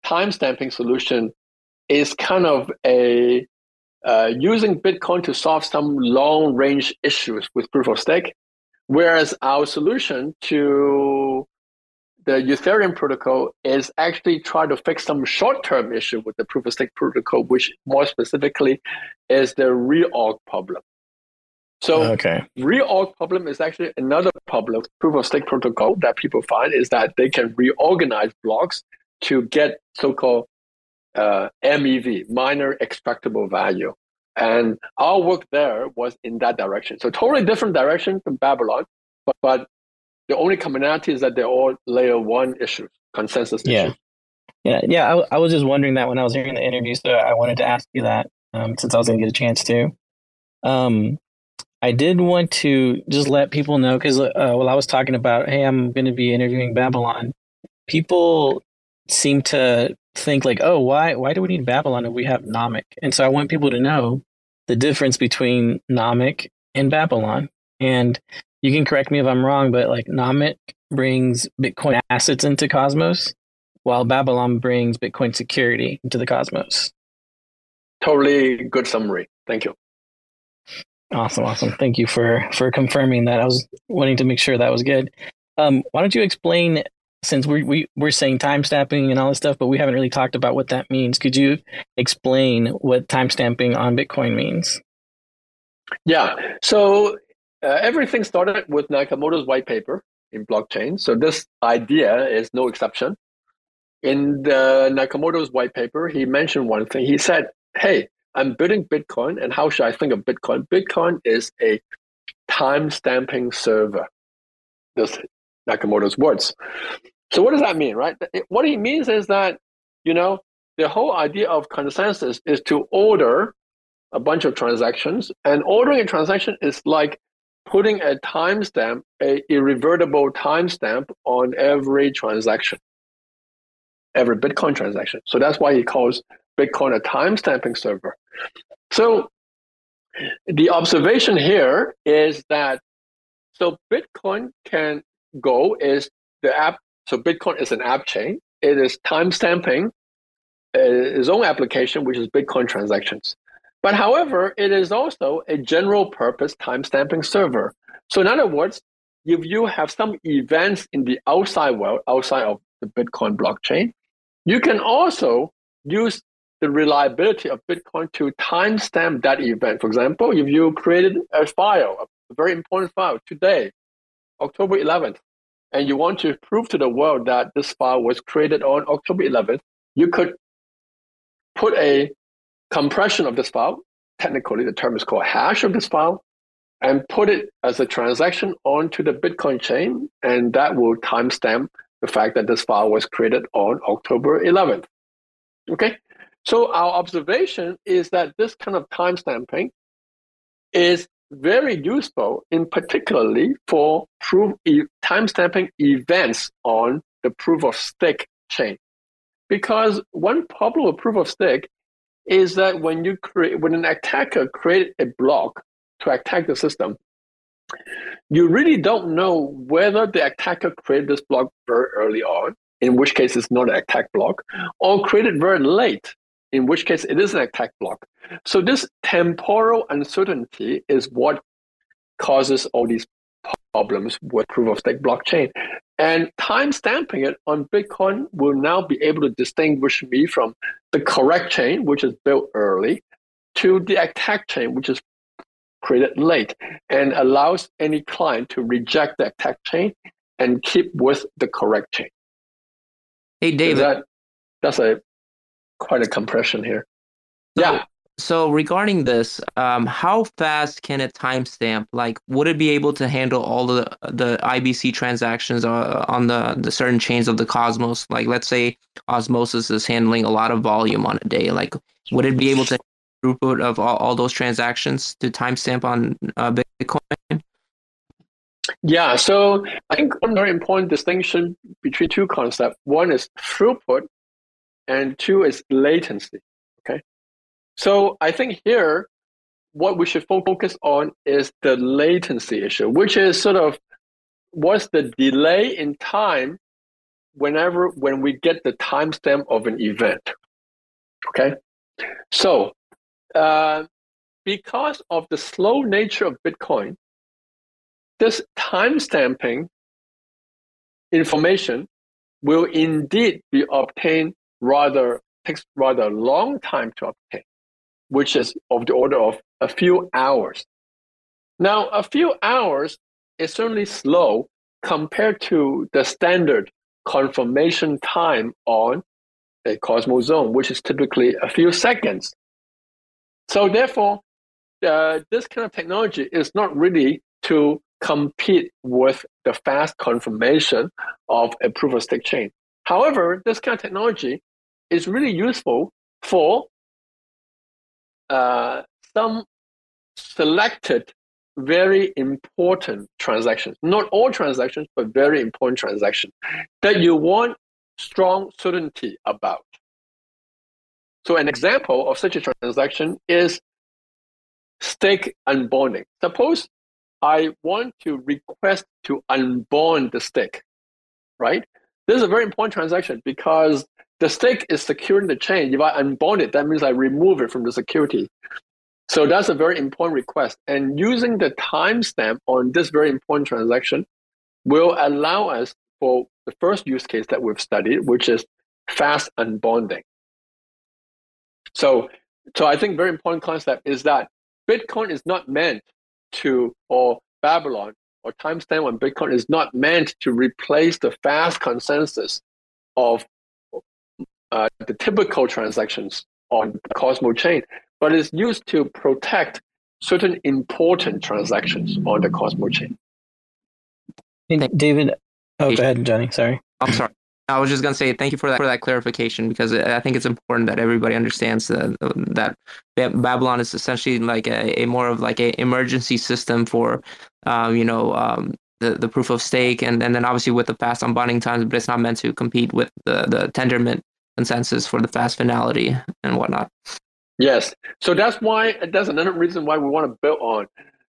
timestamping solution is kind of a uh, using Bitcoin to solve some long range issues with proof of stake, whereas our solution to the Ethereum protocol is actually try to fix some short term issue with the proof of stake protocol, which more specifically is the reorg problem. So okay. reorg problem is actually another problem proof of stake protocol that people find is that they can reorganize blocks to get so-called uh, MEV, miner extractable value. And our work there was in that direction. So totally different direction from Babylon, but, but the only commonality is that they're all layer one issues, consensus yeah. issues. Yeah, yeah. I, I, was just wondering that when I was hearing the interview, so I wanted to ask you that um, since I was going to get a chance to. Um, I did want to just let people know because uh, while I was talking about, hey, I'm going to be interviewing Babylon, people seem to think like, oh, why why do we need Babylon if we have Nomic? And so I want people to know the difference between Nomic and Babylon. And you can correct me if I'm wrong, but like Nomic brings Bitcoin assets into Cosmos, while Babylon brings Bitcoin security into the Cosmos. Totally good summary. Thank you. Awesome, awesome. Thank you for for confirming that. I was wanting to make sure that was good. Um, why don't you explain since we, we we're saying timestamping and all this stuff, but we haven't really talked about what that means. Could you explain what timestamping on Bitcoin means? Yeah. So uh, everything started with Nakamoto's white paper in blockchain. So this idea is no exception. In the Nakamoto's white paper, he mentioned one thing. He said, "Hey, I'm building Bitcoin, and how should I think of Bitcoin? Bitcoin is a time stamping server." This Nakamoto's words. So what does that mean, right? What he means is that you know the whole idea of consensus is to order a bunch of transactions, and ordering a transaction is like putting a timestamp, a irrevertible timestamp on every transaction, every Bitcoin transaction. So that's why he calls Bitcoin a timestamping server. So the observation here is that so Bitcoin can go is the app. So Bitcoin is an app chain. It is timestamping uh, its own application, which is Bitcoin transactions. But however, it is also a general purpose timestamping server. So in other words, if you have some events in the outside world, outside of the Bitcoin blockchain, you can also use the reliability of Bitcoin to timestamp that event. For example, if you created a file, a very important file today, October 11th, and you want to prove to the world that this file was created on October 11th, you could put a compression of this file, technically the term is called hash of this file, and put it as a transaction onto the Bitcoin chain, and that will timestamp the fact that this file was created on October 11th. Okay, so our observation is that this kind of timestamping is very useful, in particularly for proof e- timestamping events on the proof of stake chain. Because one problem with proof of stake is that when you create when an attacker created a block to attack the system, you really don't know whether the attacker created this block very early on, in which case it's not an attack block, or created very late, in which case it is an attack block. So this temporal uncertainty is what causes all these problems with proof of stake blockchain. And time stamping it on Bitcoin will now be able to distinguish me from the correct chain, which is built early, to the attack chain, which is created late, and allows any client to reject the attack chain and keep with the correct chain. Hey, David. That, that's a quite a compression here. So, yeah. So regarding this, um, how fast can a timestamp? Like, would it be able to handle all the the IBC transactions uh, on the the certain chains of the Cosmos? Like, let's say Osmosis is handling a lot of volume on a day. Like, would it be able to throughput of all, all those transactions to timestamp on uh, Bitcoin? Yeah, so I think one very important distinction between two concepts. One is throughput, and two is latency. Okay. So I think here, what we should focus on is the latency issue, which is sort of what's the delay in time whenever when we get the timestamp of an event. Okay, so uh, because of the slow nature of Bitcoin, this timestamping information will indeed be obtained rather takes rather a long time to obtain which is of the order of a few hours. Now, a few hours is certainly slow compared to the standard confirmation time on a Cosmos zone, which is typically a few seconds. So, therefore, uh, this kind of technology is not really to compete with the fast confirmation of a proof of stake chain. However, this kind of technology is really useful for uh, some selected very important transactions, not all transactions, but very important transactions that you want strong certainty about. So an example of such a transaction is stake unbonding. Suppose I want to request to unbond the stake, right? This is a very important transaction because the stake is securing the chain. If I unbond it, that means I remove it from the security. So that's a very important request. And using the timestamp on this very important transaction will allow us for the first use case that we've studied, which is fast unbonding. So, so I think very important concept is that Bitcoin is not meant to, or Babylon or timestamp on Bitcoin is not meant to replace the fast consensus of uh, the typical transactions on the Cosmos chain, but it's used to protect certain important transactions on the Cosmos chain. Hey, David, oh, go ahead, Johnny. Sorry. I'm sorry. I was just gonna say thank you for that for that clarification because I think it's important that everybody understands that that Babylon is essentially like a, a more of like a emergency system for, um, you know, um, the the proof of stake and and then obviously with the fast unbonding times, but it's not meant to compete with the the Tendermint consensus for the fast finality and whatnot. Yes, so that's why that's another reason why we want to build on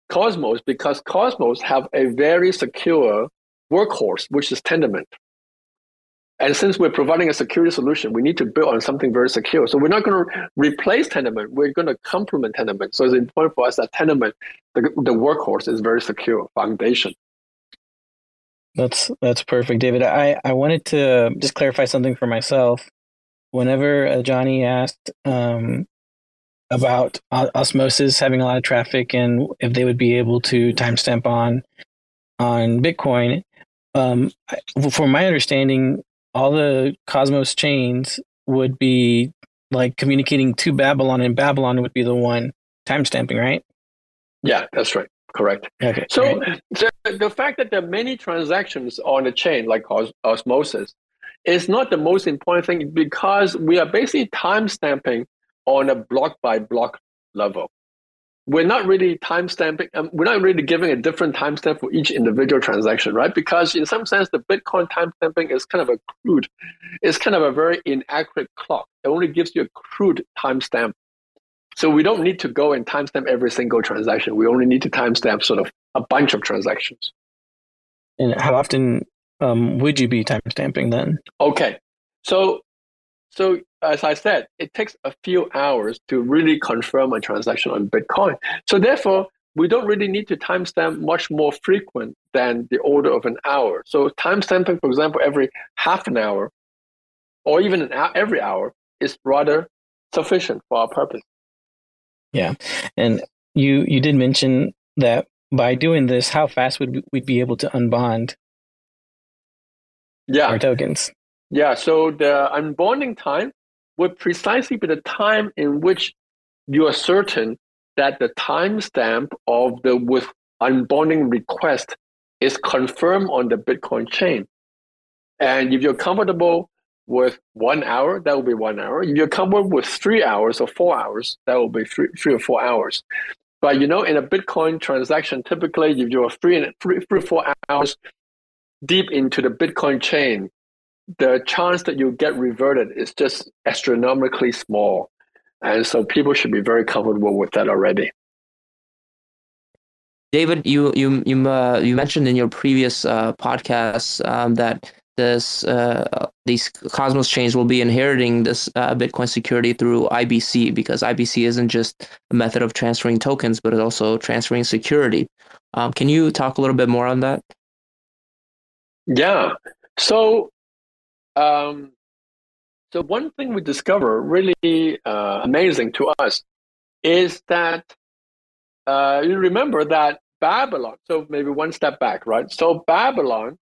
Cosmos because Cosmos have a very secure workhorse, which is Tendermint. And since we're providing a security solution, we need to build on something very secure. So we're not going to replace Tendermint. We're going to complement Tendermint. So it's important for us that Tendermint, the, the workhorse, is very secure foundation. That's that's perfect, David. I, I wanted to just clarify something for myself. Whenever uh, Johnny asked um, about osmosis having a lot of traffic and if they would be able to timestamp on on Bitcoin, um, from my understanding, all the Cosmos chains would be like communicating to Babylon, and Babylon would be the one timestamping, right? Yeah, that's right. Correct. Okay. So right. the, the fact that there are many transactions on the chain, like os- osmosis, is not the most important thing because we are basically timestamping on a block by block level we're not really timestamping, um, we're not really giving a different timestamp for each individual transaction, right? Because in some sense, the Bitcoin timestamping is kind of a crude, it's kind of a very inaccurate clock. It only gives you a crude timestamp. So we don't need to go and timestamp every single transaction. We only need to timestamp sort of a bunch of transactions. And how often um, would you be timestamping then? Okay. So so as I said, it takes a few hours to really confirm a transaction on Bitcoin. So therefore, we don't really need to timestamp much more frequent than the order of an hour. So timestamping, for example, every half an hour or even an hour, every hour is rather sufficient for our purpose. Yeah, and you you did mention that by doing this, how fast would we be able to unbond yeah. our tokens? Yeah, so the unbonding time would precisely be the time in which you are certain that the timestamp of the with unbonding request is confirmed on the Bitcoin chain. And if you're comfortable with one hour, that will be one hour. If you're comfortable with three hours or four hours, that will be three, three or four hours. But you know, in a Bitcoin transaction, typically if you're three, three, three, four hours deep into the Bitcoin chain, the chance that you get reverted is just astronomically small. And so people should be very comfortable with that already. David, you you you uh, you mentioned in your previous uh, um, that this uh, these Cosmos chains will be inheriting this uh, Bitcoin security through IBC because IBC isn't just a method of transferring tokens, but it's also transferring security. Um, can you talk a little bit more on that? Yeah. So um, so one thing we discover really uh, amazing to us is that uh, you remember that Babylon. So maybe one step back, right? So Babylon.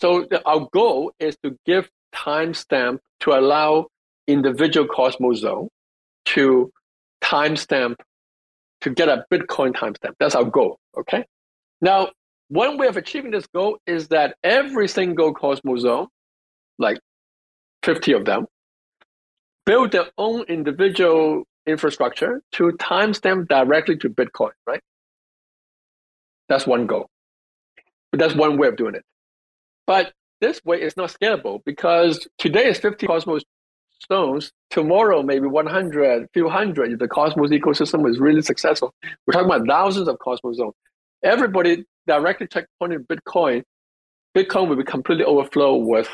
So our goal is to give timestamp to allow individual Cosmos zone to timestamp to get a Bitcoin timestamp. That's our goal. Okay. Now one way of achieving this goal is that every single Cosmos zone, like 50 of them, build their own individual infrastructure to timestamp directly to Bitcoin, right? That's one goal. But that's one way of doing it. But this way is not scalable because today is 50 Cosmos zones. Tomorrow, maybe 100, few hundred. If the Cosmos ecosystem is really successful, we're talking about thousands of Cosmos zones. Everybody directly checkpointing Bitcoin, Bitcoin will be completely overflow with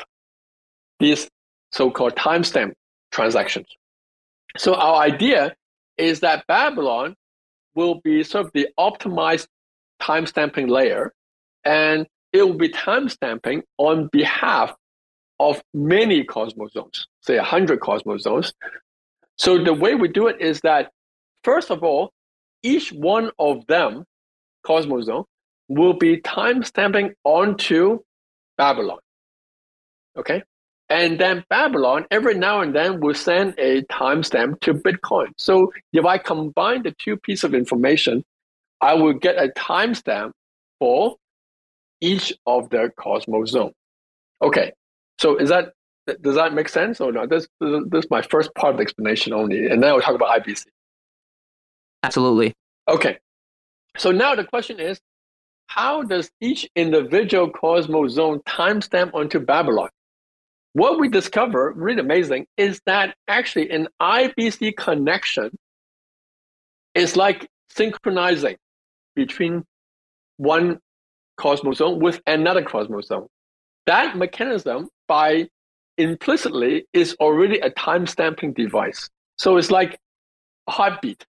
these so-called timestamp transactions. So our idea is that Babylon will be sort of the optimized timestamping layer, and it will be timestamping on behalf of many Cosmos zones, say 100 Cosmos zones. So the way we do it is that, first of all, each one of them, Cosmos zone, will be timestamping onto Babylon. Okay? And then Babylon, every now and then, will send a timestamp to Bitcoin. So if I combine the two pieces of information, I will get a timestamp for each of the Cosmos zone. Okay, so is that does that make sense or not? This this is my first part of the explanation only, and then I'll talk about IBC. Absolutely. Okay, so now the question is, how does each individual Cosmos zone timestamp onto Babylon? what we discover, really amazing, is that actually an IBC connection is like synchronizing between one Cosmos zone with another Cosmos zone. That mechanism, by implicitly, is already a time stamping device. So it's like a heartbeat.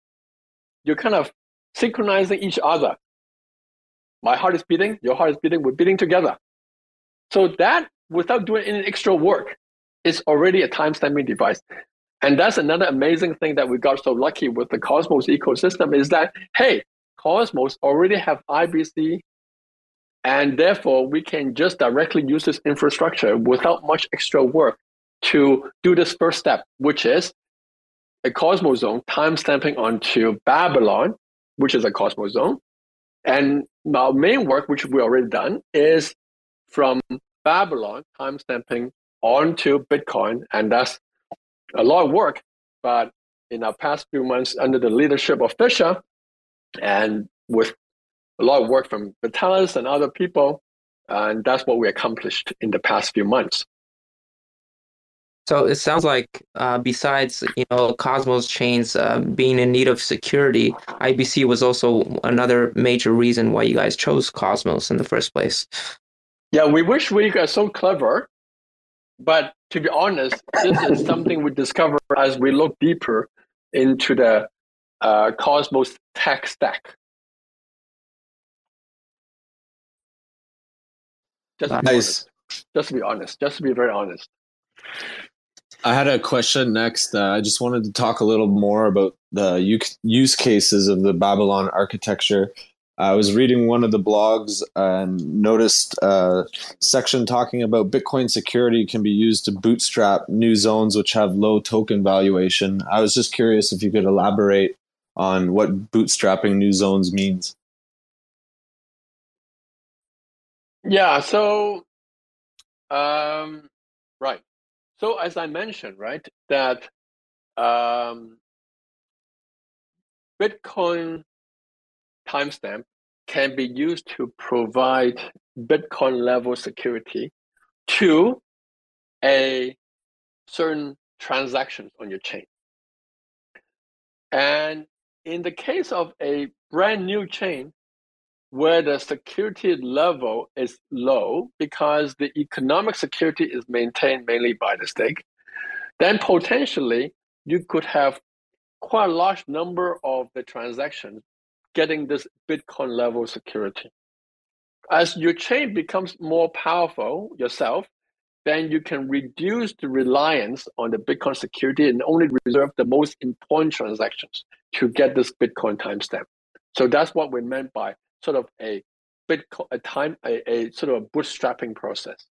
You're kind of synchronizing each other. My heart is beating, your heart is beating, we're beating together. So that without doing any extra work. It's already a time-stamping device. And that's another amazing thing that we got so lucky with the Cosmos ecosystem is that, hey, Cosmos already have IBC, and therefore we can just directly use this infrastructure without much extra work to do this first step, which is a Cosmos zone timestamping onto Babylon, which is a Cosmos zone. And our main work, which we already done, is from Babylon timestamping onto Bitcoin, and that's a lot of work. But in our past few months, under the leadership of Fisher, and with a lot of work from Vitalis and other people, and that's what we accomplished in the past few months. So it sounds like, uh, besides you know Cosmos chains uh, being in need of security, IBC was also another major reason why you guys chose Cosmos in the first place. Yeah, we wish we were so clever, but to be honest, this is something we discover as we look deeper into the uh, Cosmos tech stack. Just to, nice. just to be honest, just to be very honest. I had a question next. Uh, I just wanted to talk a little more about the use cases of the Babylon architecture. I was reading one of the blogs and noticed a section talking about Bitcoin security can be used to bootstrap new zones which have low token valuation. I was just curious if you could elaborate on what bootstrapping new zones means. Yeah, so um, right. So as I mentioned, right, that um, Bitcoin timestamp can be used to provide Bitcoin level security to a certain transactions on your chain. And in the case of a brand new chain where the security level is low because the economic security is maintained mainly by the stake, then potentially you could have quite a large number of the transactions getting this Bitcoin level security. As your chain becomes more powerful yourself, then you can reduce the reliance on the Bitcoin security and only reserve the most important transactions to get this Bitcoin timestamp. So that's what we meant by sort of a Bitcoin a time a, a sort of a bootstrapping process.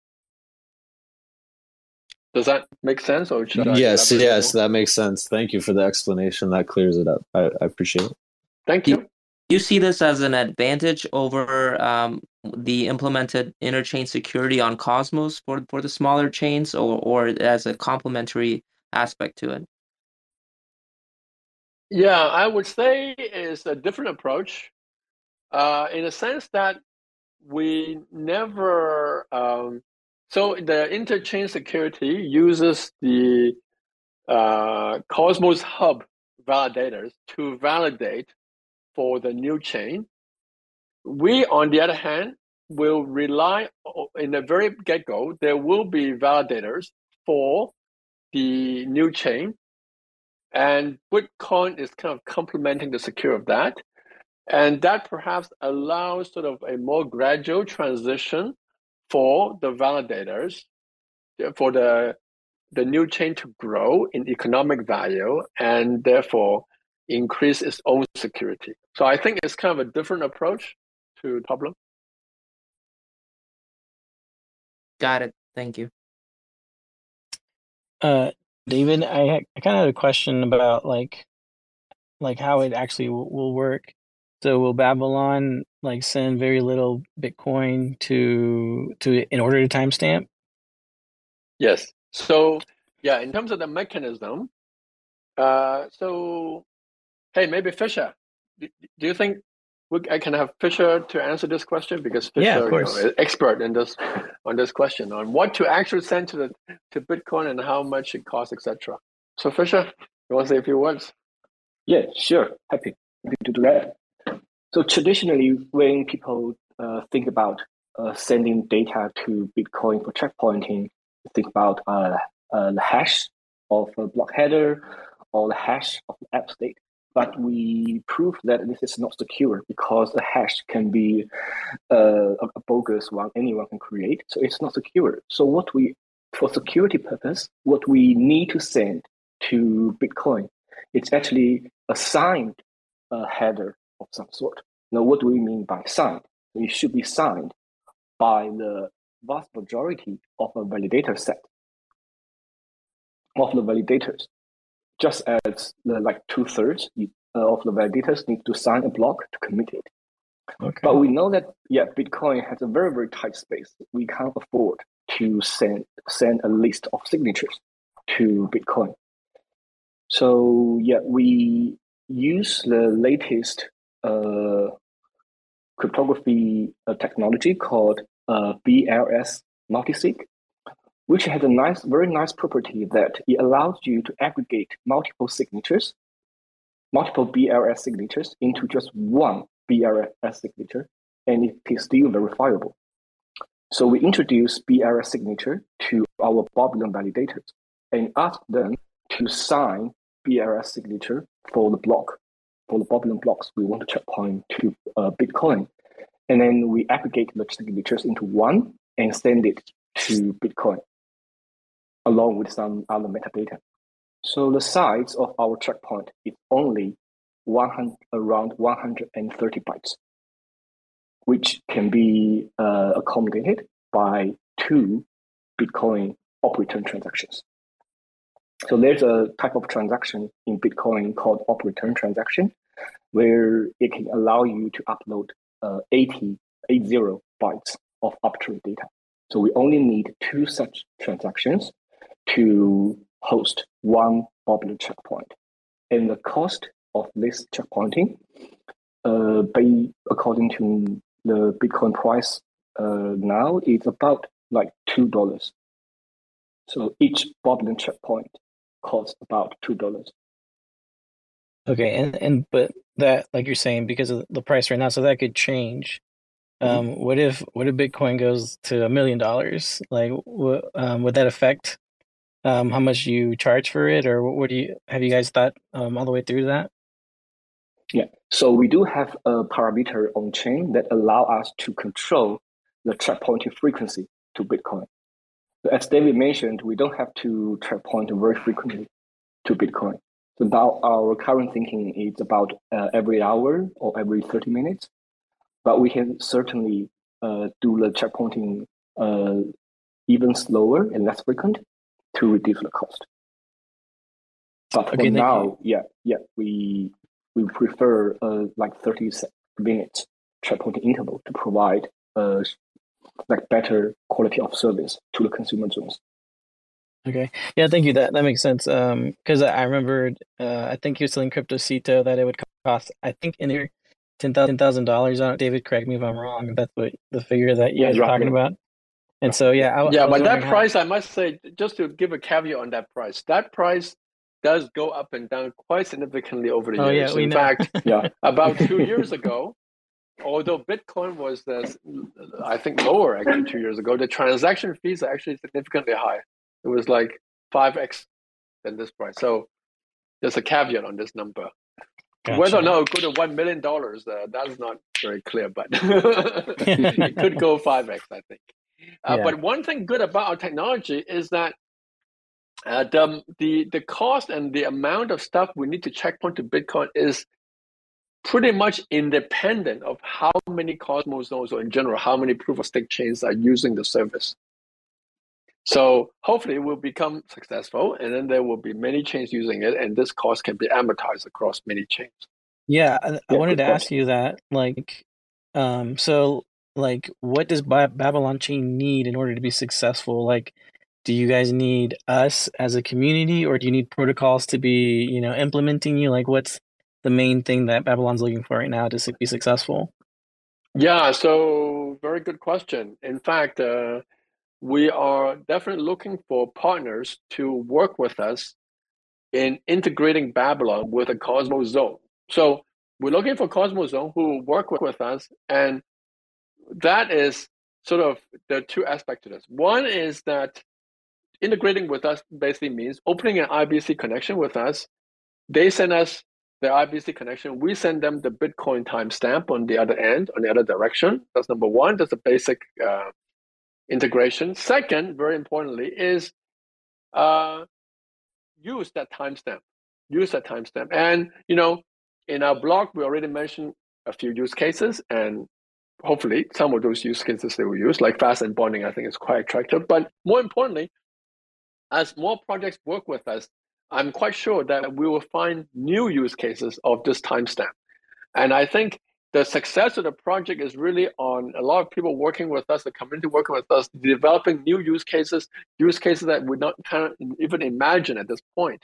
Does that make sense? Or should I yes, yes, that makes sense. Thank you for the explanation. That clears it up. I, I appreciate it. Thank you you see this as an advantage over um, the implemented interchain security on Cosmos for, for the smaller chains or, or as a complementary aspect to it? Yeah, I would say it's a different approach. Uh, in a sense that we never. Um, so the interchain security uses the uh, Cosmos Hub validators to validate for the new chain. We, on the other hand, will rely in the very get go. There will be validators for the new chain, and Bitcoin is kind of complementing the secure of that. And that perhaps allows sort of a more gradual transition for the validators, for the the new chain to grow in economic value and therefore increase its own security. So I think it's kind of a different approach to the problem. Got it. Thank you. Uh, David, I I kind of had a question about like like how it actually w- will work. So will Babylon like send very little Bitcoin to to in order to timestamp? Yes. So yeah, in terms of the mechanism, uh, so hey, maybe Fisher, do, do you think we, I can have Fisher to answer this question because Fisher Yeah, of you know, is expert in this on this question on what to actually send to the to Bitcoin and how much it costs, etc. So Fisher, you want to say a few words? Yeah, sure. Happy, happy to do that. So traditionally, when people uh, think about uh, sending data to Bitcoin for checkpointing, think about uh, uh, the hash of a block header or the hash of the app state. But we prove that this is not secure because the hash can be uh, a, bogus one anyone can create. So it's not secure. So what we, for security purpose, what we need to send to Bitcoin, it's actually a signed uh, header of some sort. Now, what do we mean by signed? It should be signed by the vast majority of a validator set of the validators, just as the, like two thirds uh, of the validators need to sign a block to commit it. Okay. But we know that yeah, Bitcoin has a very very tight space. We can't afford to send send a list of signatures to Bitcoin. So yeah, we use the latest uh, cryptography uh, technology called uh, BLS multisig, which has a nice, very nice property that it allows you to aggregate multiple signatures, multiple BLS signatures into just one BLS signature, and it is still verifiable. So we introduce BLS signature to our Babylon validators and ask them to sign BLS signature for the block, for the Babylon blocks we want to checkpoint to uh, Bitcoin. And then we aggregate the signatures into one and send it to Bitcoin along with some other metadata. So the size of our checkpoint is only 100, around 130 bytes, which can be uh, accommodated by two Bitcoin op return transactions. So there's a type of transaction in Bitcoin called op return transaction, where it can allow you to upload uh, 80, 80 bytes of arbitrary data. So we only need two such transactions to host one Babylon checkpoint. And the cost of this checkpointing, uh, by, according to the Bitcoin price uh, now, is about like $2. So each Babylon checkpoint costs about $2. Okay, and and but that like you're saying because of the price right now, so that could change. Um, what if what if Bitcoin goes to a million dollars? Like, what um, would that affect um, how much you charge for it, or what, what do you have you guys thought um, all the way through that? Yeah. So we do have a parameter on chain that allow us to control the checkpointing frequency to Bitcoin. So as David mentioned, we don't have to checkpoint very frequently to Bitcoin. Now our current thinking is about uh, every hour or every 30 minutes, but we can certainly uh, do the checkpointing uh, even slower and less frequent to reduce the cost. But for Okay, thank now, you. yeah, yeah, we we prefer uh, like 30 se- minutes checkpointing interval to provide uh, like better quality of service to the consumer zones. Okay, yeah, thank you. That that makes sense. Um, because I I remembered, uh, I think he was telling CryptoCito that it would cost, I think, in there ten thousand dollars on it. David, correct me if I'm wrong. That's what the figure that you guys are talking about. And so yeah, I, yeah, I but that wondering how- price, I must say, just to give a caveat on that price, that price does go up and down quite significantly over the Oh, yeah, years. we In know. fact, Yeah. about two years ago, although Bitcoin was, the, I think, lower actually two years ago, the transaction fees are actually significantly high. It was like 5x than this price. So there's a caveat on this number. Whether or not it could go to $1 million, uh, that's not very clear, but it could go 5x, I think. Uh, Yeah. But one thing good about our technology is that uh, the, the, the cost and the amount of stuff we need to checkpoint to Bitcoin is pretty much independent of how many Cosmos nodes or in general, how many proof of stake chains are using the service. So hopefully it will become successful and then there will be many chains using it and this cost can be amortized across many chains. Yeah, I, I wanted to ask you that. Like, um, so like, what does Ba- Babylon Chain need in order to be successful? Like, do you guys need us as a community, or do you need protocols to be, you know, implementing you? Like, what's the main thing that Babylon's looking for right now to be successful? Yeah, so very good question. In fact, uh, we are definitely looking for partners to work with us in integrating Babylon with a Cosmos zone. So we're looking for Cosmos zone who will work with us, and that is sort of the two aspects to this. One is that integrating with us basically means opening an IBC connection with us. They send us the IBC connection. We send them the Bitcoin timestamp on the other end, on the other direction. That's number one. That's a basic uh, integration. Second, very importantly, is uh, use that timestamp. Use that timestamp. And you know, in our blog, we already mentioned a few use cases, and hopefully, some of those use cases they will use, like fast unbonding. I think is quite attractive. But more importantly, as more projects work with us, I'm quite sure that we will find new use cases of this timestamp. And I think the success of the project is really on a lot of people working with us, the community working with us, developing new use cases, use cases that we not of even imagine at this point.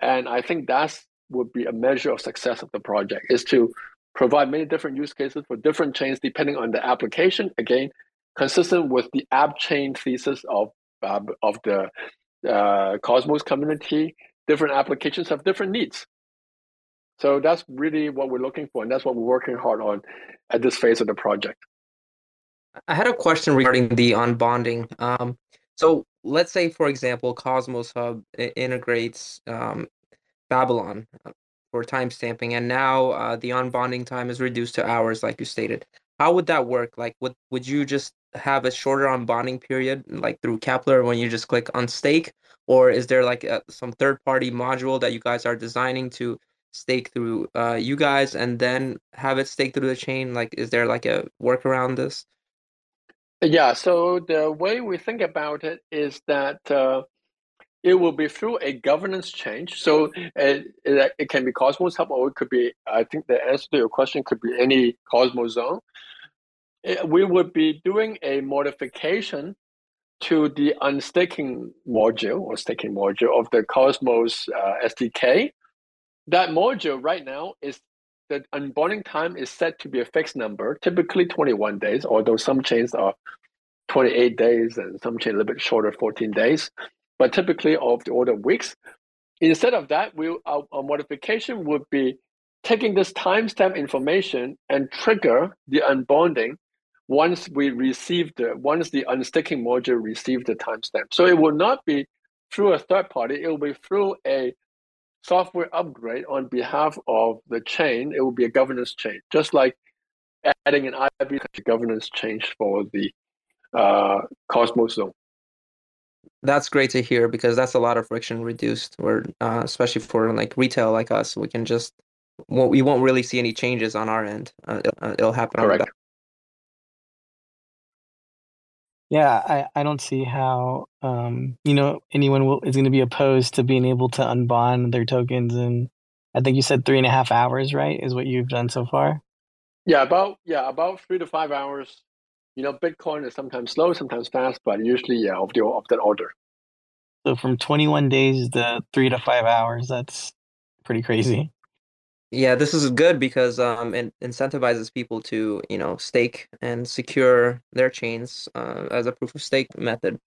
And I think that's would be a measure of success of the project is to provide many different use cases for different chains depending on the application. Again, consistent with the app chain thesis of uh, of the uh, Cosmos community. Different applications have different needs. So that's really what we're looking for, and that's what we're working hard on at this phase of the project. I had a question regarding the unbonding. Um, so let's say, for example, Cosmos Hub integrates um, Babylon uh, for timestamping, and now uh, the unbonding time is reduced to hours, like you stated. How would that work? Like, would would you just have a shorter unbonding period, like through Keplr, when you just click on stake, or is there like a, some third party module that you guys are designing to stake through uh, you guys, and then have it stake through the chain? Like, is there like a work around this? Yeah, so the way we think about it is that uh, it will be through a governance change. So it, it, it can be Cosmos Hub, or it could be, I think the answer to your question could be any Cosmos zone. We would be doing a modification to the unstaking module or staking module of the Cosmos uh, SDK. That module right now is the unbonding time is set to be a fixed number, typically 21 days, although some chains are 28 days and some chains a little bit shorter, 14 days, but typically of the order of weeks. Instead of that, we our, our modification would be taking this timestamp information and trigger the unbonding once we receive the once the unstaking module receives the timestamp. So it will not be through a third party, it will be through a software upgrade on behalf of the chain. It will be a governance change, just like adding an IB governance change for the uh, Cosmos zone. That's great to hear because that's a lot of friction reduced. Where uh, especially for like retail like us, we can just won't we won't really see any changes on our end. Uh, it'll, uh, it'll happen on the Correct. Yeah, I, I don't see how um you know anyone will is going to be opposed to being able to unbond their tokens and I think you said three and a half hours, right? Is what you've done so far. Yeah, about yeah, about three to five hours. You know, Bitcoin is sometimes slow, sometimes fast, but usually yeah, of the of that order. So from 21 days to three to five hours, that's pretty crazy. Yeah, this is good because um, it incentivizes people to, you know, stake and secure their chains uh, as a proof of stake method,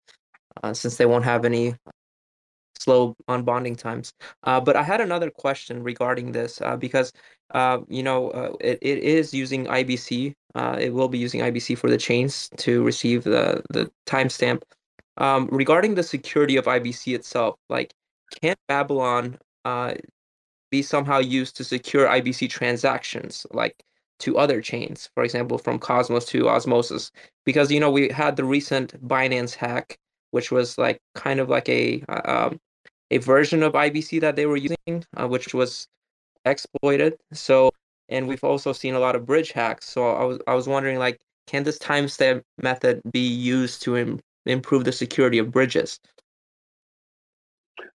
uh, since they won't have any slow unbonding times. Uh, but I had another question regarding this uh, because, uh, you know, uh, it, it is using IBC. It will be using IBC for the chains to receive the, the timestamp. Um, regarding the security of IBC itself, like, can Babylon be somehow used to secure IBC transactions, like to other chains, for example, from Cosmos to Osmosis? Because, you know, we had the recent Binance hack, which was like kind of like a um, a version of IBC that they were using, uh, which was exploited. So, and we've also seen a lot of bridge hacks. So I was I was wondering like, can this timestamp method be used to Im- improve the security of bridges?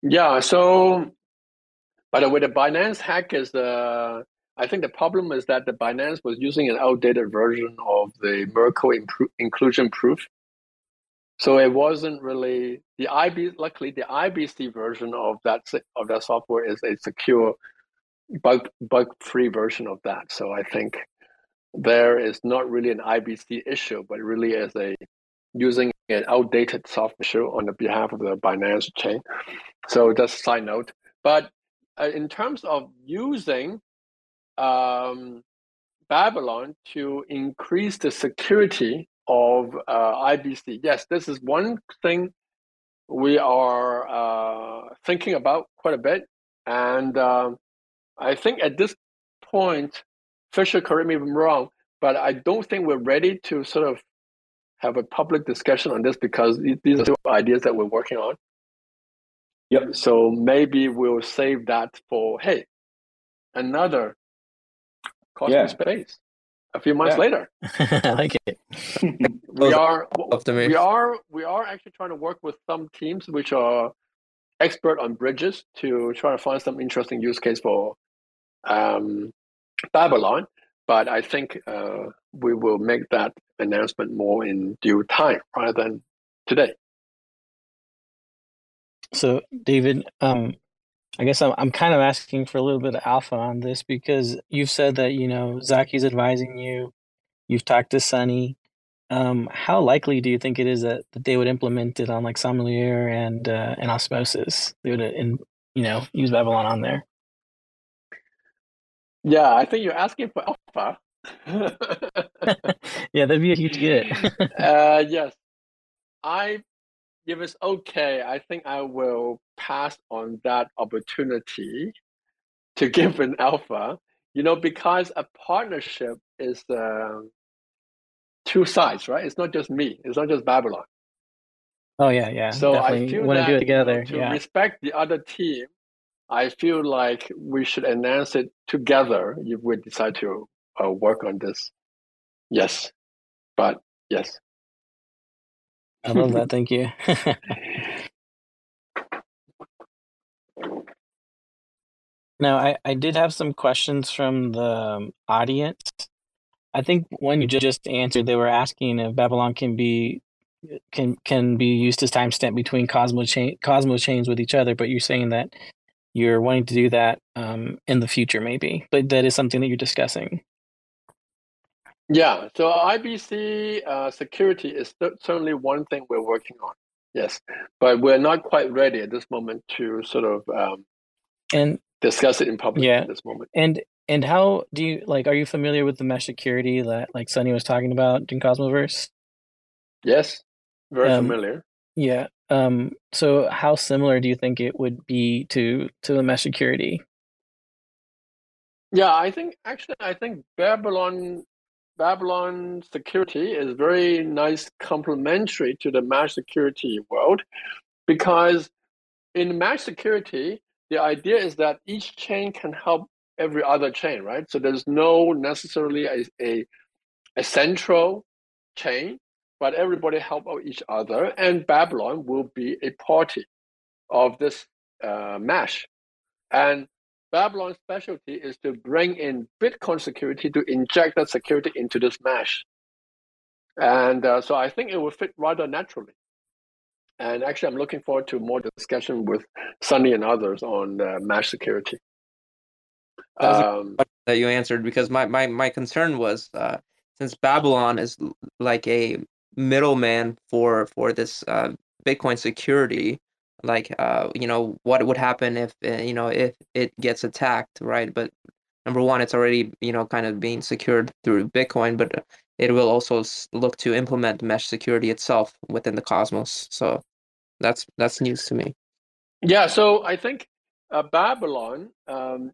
Yeah. So, by the way, the Binance hack is the. I think the problem is that the Binance was using an outdated version of the Merkle impro- inclusion proof. So it wasn't really the IB. Luckily, the IBC version of that of that software is a secure, bug bug free version of that. So I think there is not really an IBC issue, but really is a using an outdated software on the behalf of the Binance chain. So just a side note. But uh, in terms of using um, Babylon to increase the security of uh, IBC. Yes, this is one thing we are uh, thinking about quite a bit. And um, I think at this point, Fisher, correct me if I'm wrong, but I don't think we're ready to sort of have a public discussion on this because these are ideas that we're working on. Yep. So maybe we'll save that for, hey, another Cosmos yeah. space a few months yeah. later. I like it. we are we are we are actually trying to work with some teams which are expert on bridges to try to find some interesting use case for um, Babylon. But I think uh, we will make that announcement more in due time rather than today. So, David, um, I guess I'm I'm kind of asking for a little bit of alpha on this because you've said that you know Zaki's advising you, you've talked to Sunny. Um, how likely do you think it is that, that they would implement it on like Sommelier and uh, and Osmosis? They would, in, you know, use Babylon on there. Yeah, I think you're asking for alpha. yeah, that'd be a huge get. uh, yes, I if it's okay, I think I will pass on that opportunity to give an alpha. You know, because a partnership is uh, two sides, right? It's not just me. It's not just Babylon. Oh yeah, yeah. So Definitely I feel want to do it together. To yeah. respect the other team, I feel like we should announce it together if we decide to uh, work on this. Yes, but yes. I love that. Thank you. now, I, I did have some questions from the um, audience. I think one you just answered, they were asking if Babylon can be can can be used as timestamp between Cosmos chain Cosmos chains with each other, but you're saying that you're wanting to do that um, in the future, maybe. But that is something that you're discussing. Yeah, so IBC uh, security is certainly one thing we're working on. Yes, but we're not quite ready at this moment to sort of um, and discuss it in public yeah. at this moment. And and how do you like? Are you familiar with the mesh security that like Sunny was talking about in Cosmoverse? Yes, very um, familiar. Yeah. Um. So, how similar do you think it would be to to the mesh security? Yeah, I think actually, I think Babylon Babylon security is very nice complementary to the mesh security world because in mesh security, the idea is that each chain can help every other chain, right? So there's no necessarily a, a, a central chain, but everybody help each other. And Babylon will be a party of this uh, mesh. And Babylon's specialty is to bring in Bitcoin security to inject that security into this mesh. And uh, so I think it will fit rather naturally. And actually, I'm looking forward to more discussion with Sunny and others on uh, mesh security. Um, that you answered because my my my concern was uh, since Babylon is like a middleman for for this uh, Bitcoin security, like uh, you know what would happen if uh, you know if it gets attacked, right? But number one, it's already you know kind of being secured through Bitcoin, but it will also look to implement mesh security itself within the Cosmos. So that's that's news to me. Yeah, so I think uh, Babylon um,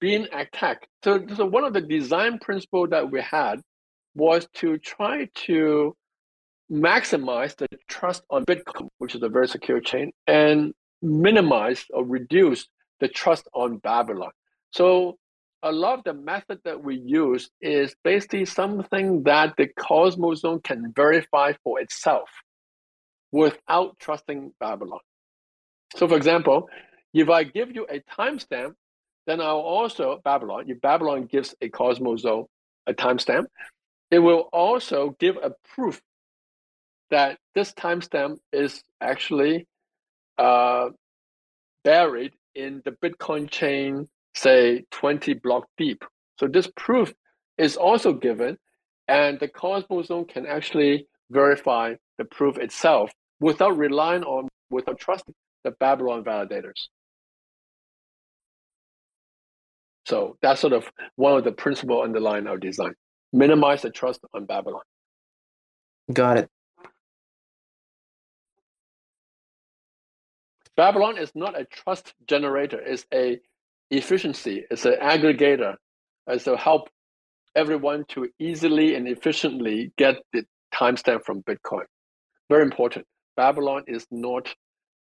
being attacked. So, so one of the design principles that we had was to try to maximize the trust on Bitcoin, which is a very secure chain, and minimize or reduce the trust on Babylon. So a lot of the method that we use is basically something that the Cosmos Zone can verify for itself without trusting Babylon. So for example, if I give you a timestamp, then I'll also, Babylon, if Babylon gives a Cosmos Zone a timestamp, it will also give a proof that this timestamp is actually uh, buried in the Bitcoin chain, say 20 block deep. So this proof is also given, and the Cosmos Zone can actually verify the proof itself without relying on, without trusting the Babylon validators. So that's sort of one of the principle underlying our design. Minimize the trust on Babylon. Got it. Babylon is not a trust generator, it's a efficiency, it's an aggregator. And so help everyone to easily and efficiently get the timestamp from Bitcoin. Very important. Babylon is not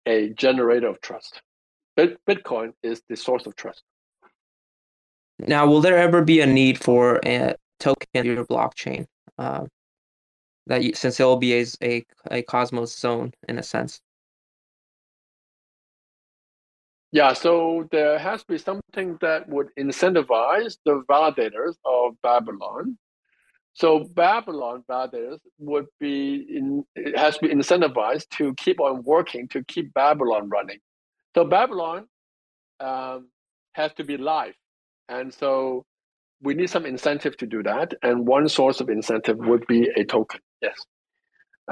a generator of trust. Bitcoin is the source of trust. Now, will there ever be a need for a token your blockchain? Uh, that you, since it will be a, a, a Cosmos zone in a sense. Yeah, so there has to be something that would incentivize the validators of Babylon. So Babylon validators would be in, it has to be incentivized to keep on working to keep Babylon running. So Babylon um, has to be live. And so we need some incentive to do that. And one source of incentive would be a token. Yes.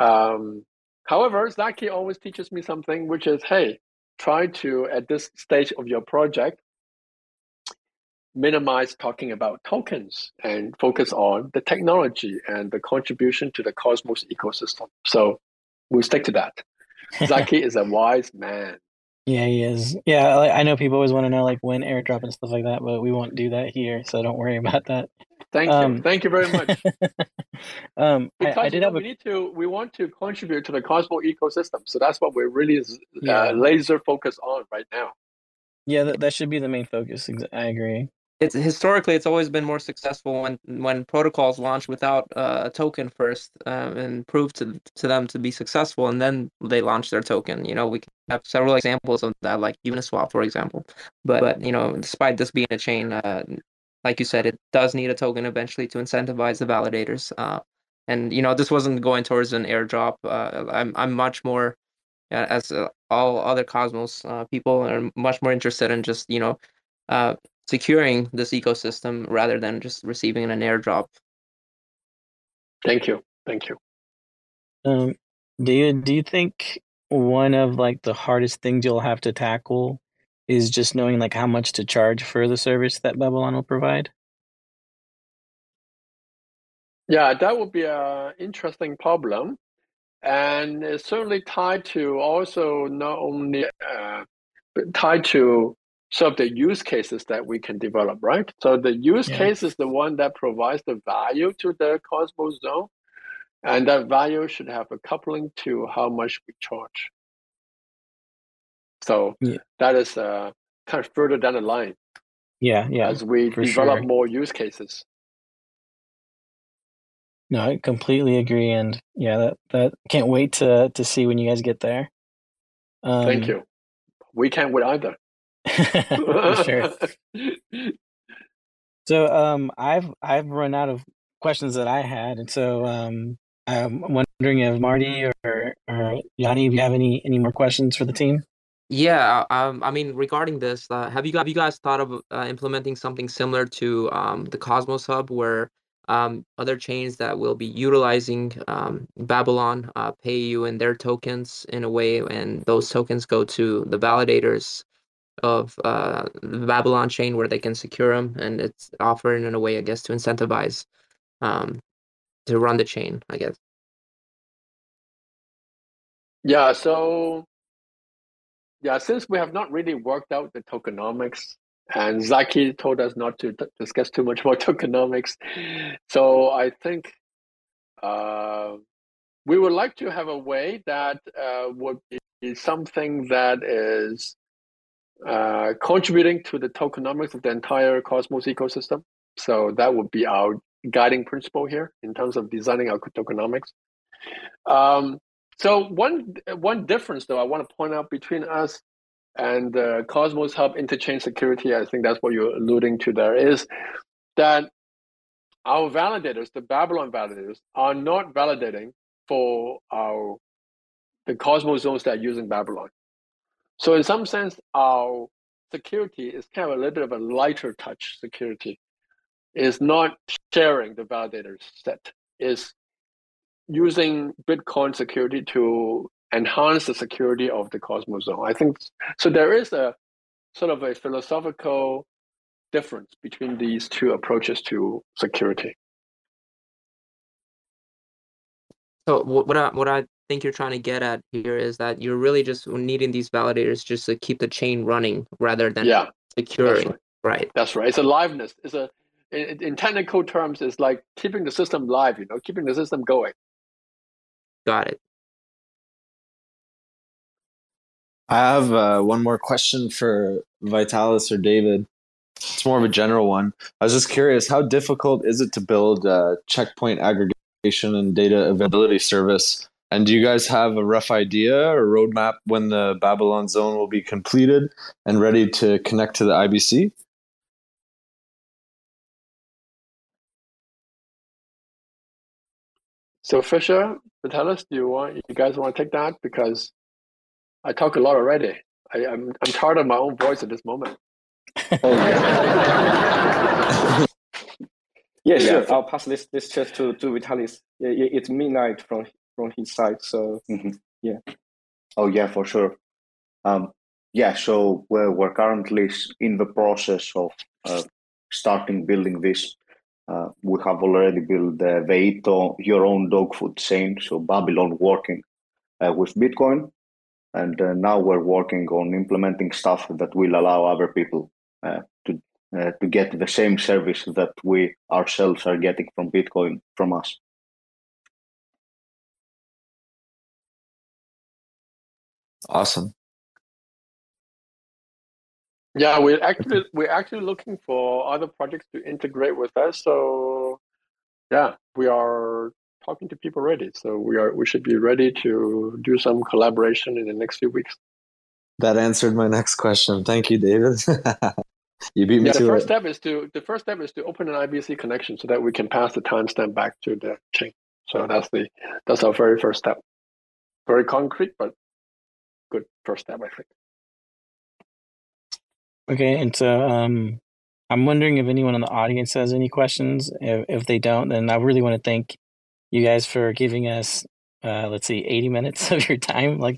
Um, however, Zaki always teaches me something, which is, hey, try to, at this stage of your project, minimize talking about tokens and focus on the technology and the contribution to the Cosmos ecosystem. So we'll stick to that. Zaki is a wise man. Yeah, he is. Yeah, I know people always want to know like when airdrop and stuff like that, but we won't do that here, so don't worry about that. Thank um, you. Thank you very much. um, because I, I did have a... we need to we want to contribute to the Cosmos ecosystem, so that's what we're really uh, yeah. laser focused on right now. Yeah, that, that should be the main focus. I agree it's historically it's always been more successful when when protocols launch without uh, a token first um, and prove to to them to be successful and then they launch their token you know we have several examples of that like uniswap for example but but you know despite this being a chain uh, like you said it does need a token eventually to incentivize the validators uh, and you know this wasn't going towards an airdrop uh, i'm i'm much more uh, as uh, all other cosmos people are much more interested in just you know uh, securing this ecosystem rather than just receiving an airdrop. Thank you. Thank you. Um, do you do you think one of like the hardest things you'll have to tackle is just knowing like how much to charge for the service that Babylon will provide? Yeah, that would be an interesting problem, and it's certainly tied to also not only uh, tied to so the use cases that we can develop, right? So the use yeah. case is the one that provides the value to the Cosmos zone. And that value should have a coupling to how much we charge. So yeah. that is uh, kind of further down the line. Yeah, yeah. As we develop sure. more use cases. No, I completely agree, and yeah, that that can't wait to to see when you guys get there. Um, Thank you. We can't wait either. sure. So um, I've I've run out of questions that I had, and so um, I'm wondering if Marty or, or Yanni, if you have any any more questions for the team. Yeah, um, I mean, regarding this, uh, have you have you guys thought of uh, implementing something similar to um, the Cosmos Hub, where um, other chains that will be utilizing um, Babylon uh, pay you in their tokens in a way, and those tokens go to the validators of uh, the Babylon chain where they can secure them, and it's offered in a way, I guess, to incentivize um, to run the chain, I guess. Yeah, so yeah, since we have not really worked out the tokenomics, and Zaki told us not to t- discuss too much about tokenomics, so I think uh, we would like to have a way that uh, would be something that is uh, contributing to the tokenomics of the entire Cosmos ecosystem. So that would be our guiding principle here in terms of designing our tokenomics. Um, so one one difference, though, I want to point out between us and uh, Cosmos Hub interchain security, I think that's what you're alluding to there, is that our validators, the Babylon validators, are not validating for our the Cosmos zones that are using Babylon. So in some sense, our security is kind of a little bit of a lighter touch security. Is not sharing the validator set, is using Bitcoin security to enhance the security of the Cosmos zone. I think so. There is a sort of a philosophical difference between these two approaches to security. So what I what I think you're trying to get at here is that you're really just needing these validators just to keep the chain running rather than yeah, securing. right. right. That's right. It's a liveness. It's a in, in technical terms, it's like keeping the system live. You know, keeping the system going. Got it. I have uh, one more question for Vitalis or David. It's more of a general one. I was just curious, how difficult is it to build a checkpoint aggregation and data availability service? And do you guys have a rough idea or roadmap when the Babylon zone will be completed and ready to connect to the IBC? So Fisher, Vitalis, do you want you guys want to take that because I talk a lot already. I, I'm I'm tired of my own voice at this moment. Oh, yeah. yeah, sure. I'll pass this this chest to to Vitalis. Yeah, yeah, it's midnight from from his side, so Mhm. Yeah. Oh yeah, for sure. Um, yeah, so we're we're currently in the process of uh, starting building this. Uh, we have already built the Veito your own dog food chain, so Babylon working uh, with Bitcoin, and uh, now we're working on implementing stuff that will allow other people uh, to uh, to get the same service that we ourselves are getting from Bitcoin from us. Awesome. Yeah, we're actually we're actually looking for other projects to integrate with us. So yeah, we are talking to people already. So we are we should be ready to do some collaboration in the next few weeks. That answered my next question. Thank you, David. you beat me Yeah, the first it. step is to the first step is to open an IBC connection so that we can pass the timestamp back to the chain. So that's the that's our very first step. Very concrete, but good first step, I think. Okay, and so um, I'm wondering if anyone in the audience has any questions. If, if they don't, then I really want to thank you guys for giving us, uh, let's see, 80 minutes of your time. Like,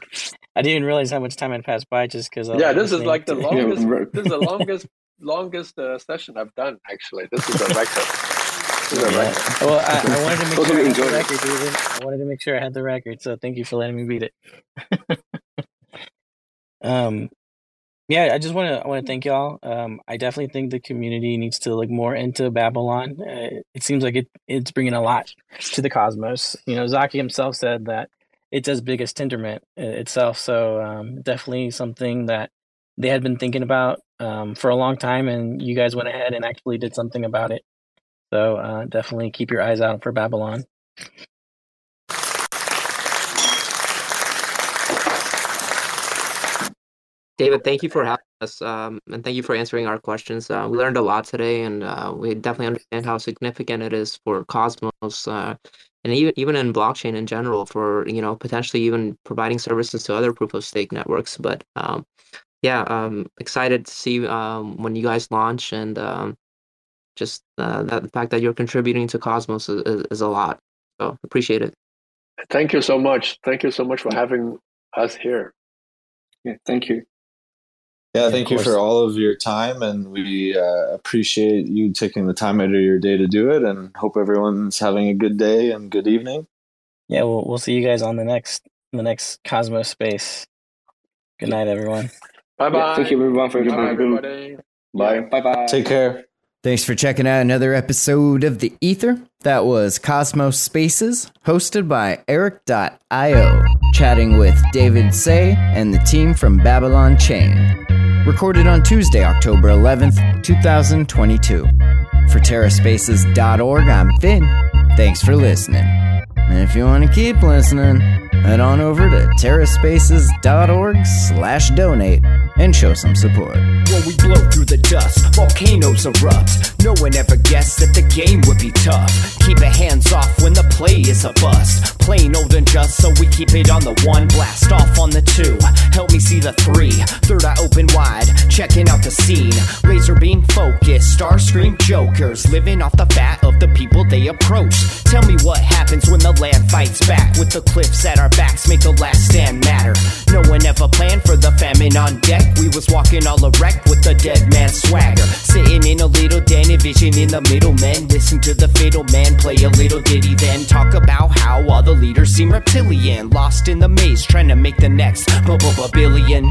I didn't realize how much time had passed by just because. Yeah, this is like the longest. this is the longest longest uh, session I've done. Actually, this is a record. This is a Yeah. record. Well, I, I wanted to make Totally sure I had the record, David. I wanted to make sure I had the record, so thank you for letting me beat it. um, yeah, I just want to I want to thank y'all. Um, I definitely think the community needs to look more into Babylon. Uh, it seems like it it's bringing a lot to the cosmos. You know, Zaki himself said that it's as big as Tendermint itself. So um, definitely something that they had been thinking about um, for a long time, and you guys went ahead and actually did something about it. So uh, definitely keep your eyes out for Babylon. David, thank you for having us, um, and thank you for answering our questions. Uh, we learned a lot today, and uh, we definitely understand how significant it is for Cosmos uh, and even even in blockchain in general for you know potentially even providing services to other proof of stake networks. But um, yeah, um, excited to see um, when you guys launch and um, just uh, that the fact that you're contributing to Cosmos is, is, is a lot. So appreciate it. Thank you so much. Thank you so much for having us here. Yeah, thank you. Yeah, thank you for all of your time, and we uh, appreciate you taking the time out of your day to do it. And hope everyone's having a good day and good evening. Yeah, we'll we'll see you guys on the next the next Cosmos space. Good night, everyone. Bye bye. Yeah, thank you everyone for Bye, everything. everybody. Bye. Bye bye. Take care. Thanks for checking out another episode of The Ether. That was Cosmos Spaces, hosted by Erik.io, chatting with David Tse and the team from Babylon Chain. Recorded on Tuesday, October 11th, 2022. For TerraSpaces.org, I'm Finn. Thanks for listening. If you want to keep listening, head on over to terraspaces.org slash donate and show some support. When we blow through the dust, volcanoes erupt. No one ever guessed that the game would be tough. Keep it hands off when the play is a bust. Plain old and just, so we keep it on the one. Blast off on the two. Help me see the three. Third eye open wide, checking out the scene. Laser beam focus, star scream jokers. Living off the fat of the people they approach. Tell me what happens when the land fights back. With the cliffs at our backs, make the last stand matter. No one ever planned for the famine on deck. We was walking all erect with the dead man swagger. Sitting in a little den, vision in the middle, men. Listen to the fatal man play a little ditty, then talk about how all the leaders seem reptilian. Lost in the maze, trying to make the next billion.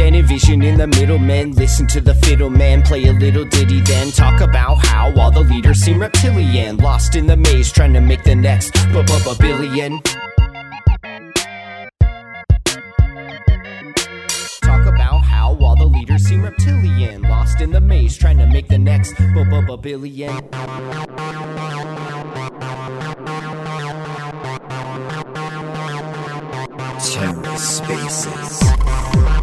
in a little den, envisioning the middlemen. Listen to the fiddle man play a little ditty, then talk about how all the leaders seem reptilian. Lost in the maze, trying to make the next b- billion. Talk about how all the leaders seem reptilian. Lost in the maze, trying to make the next b- b- billion. Terra Spaces.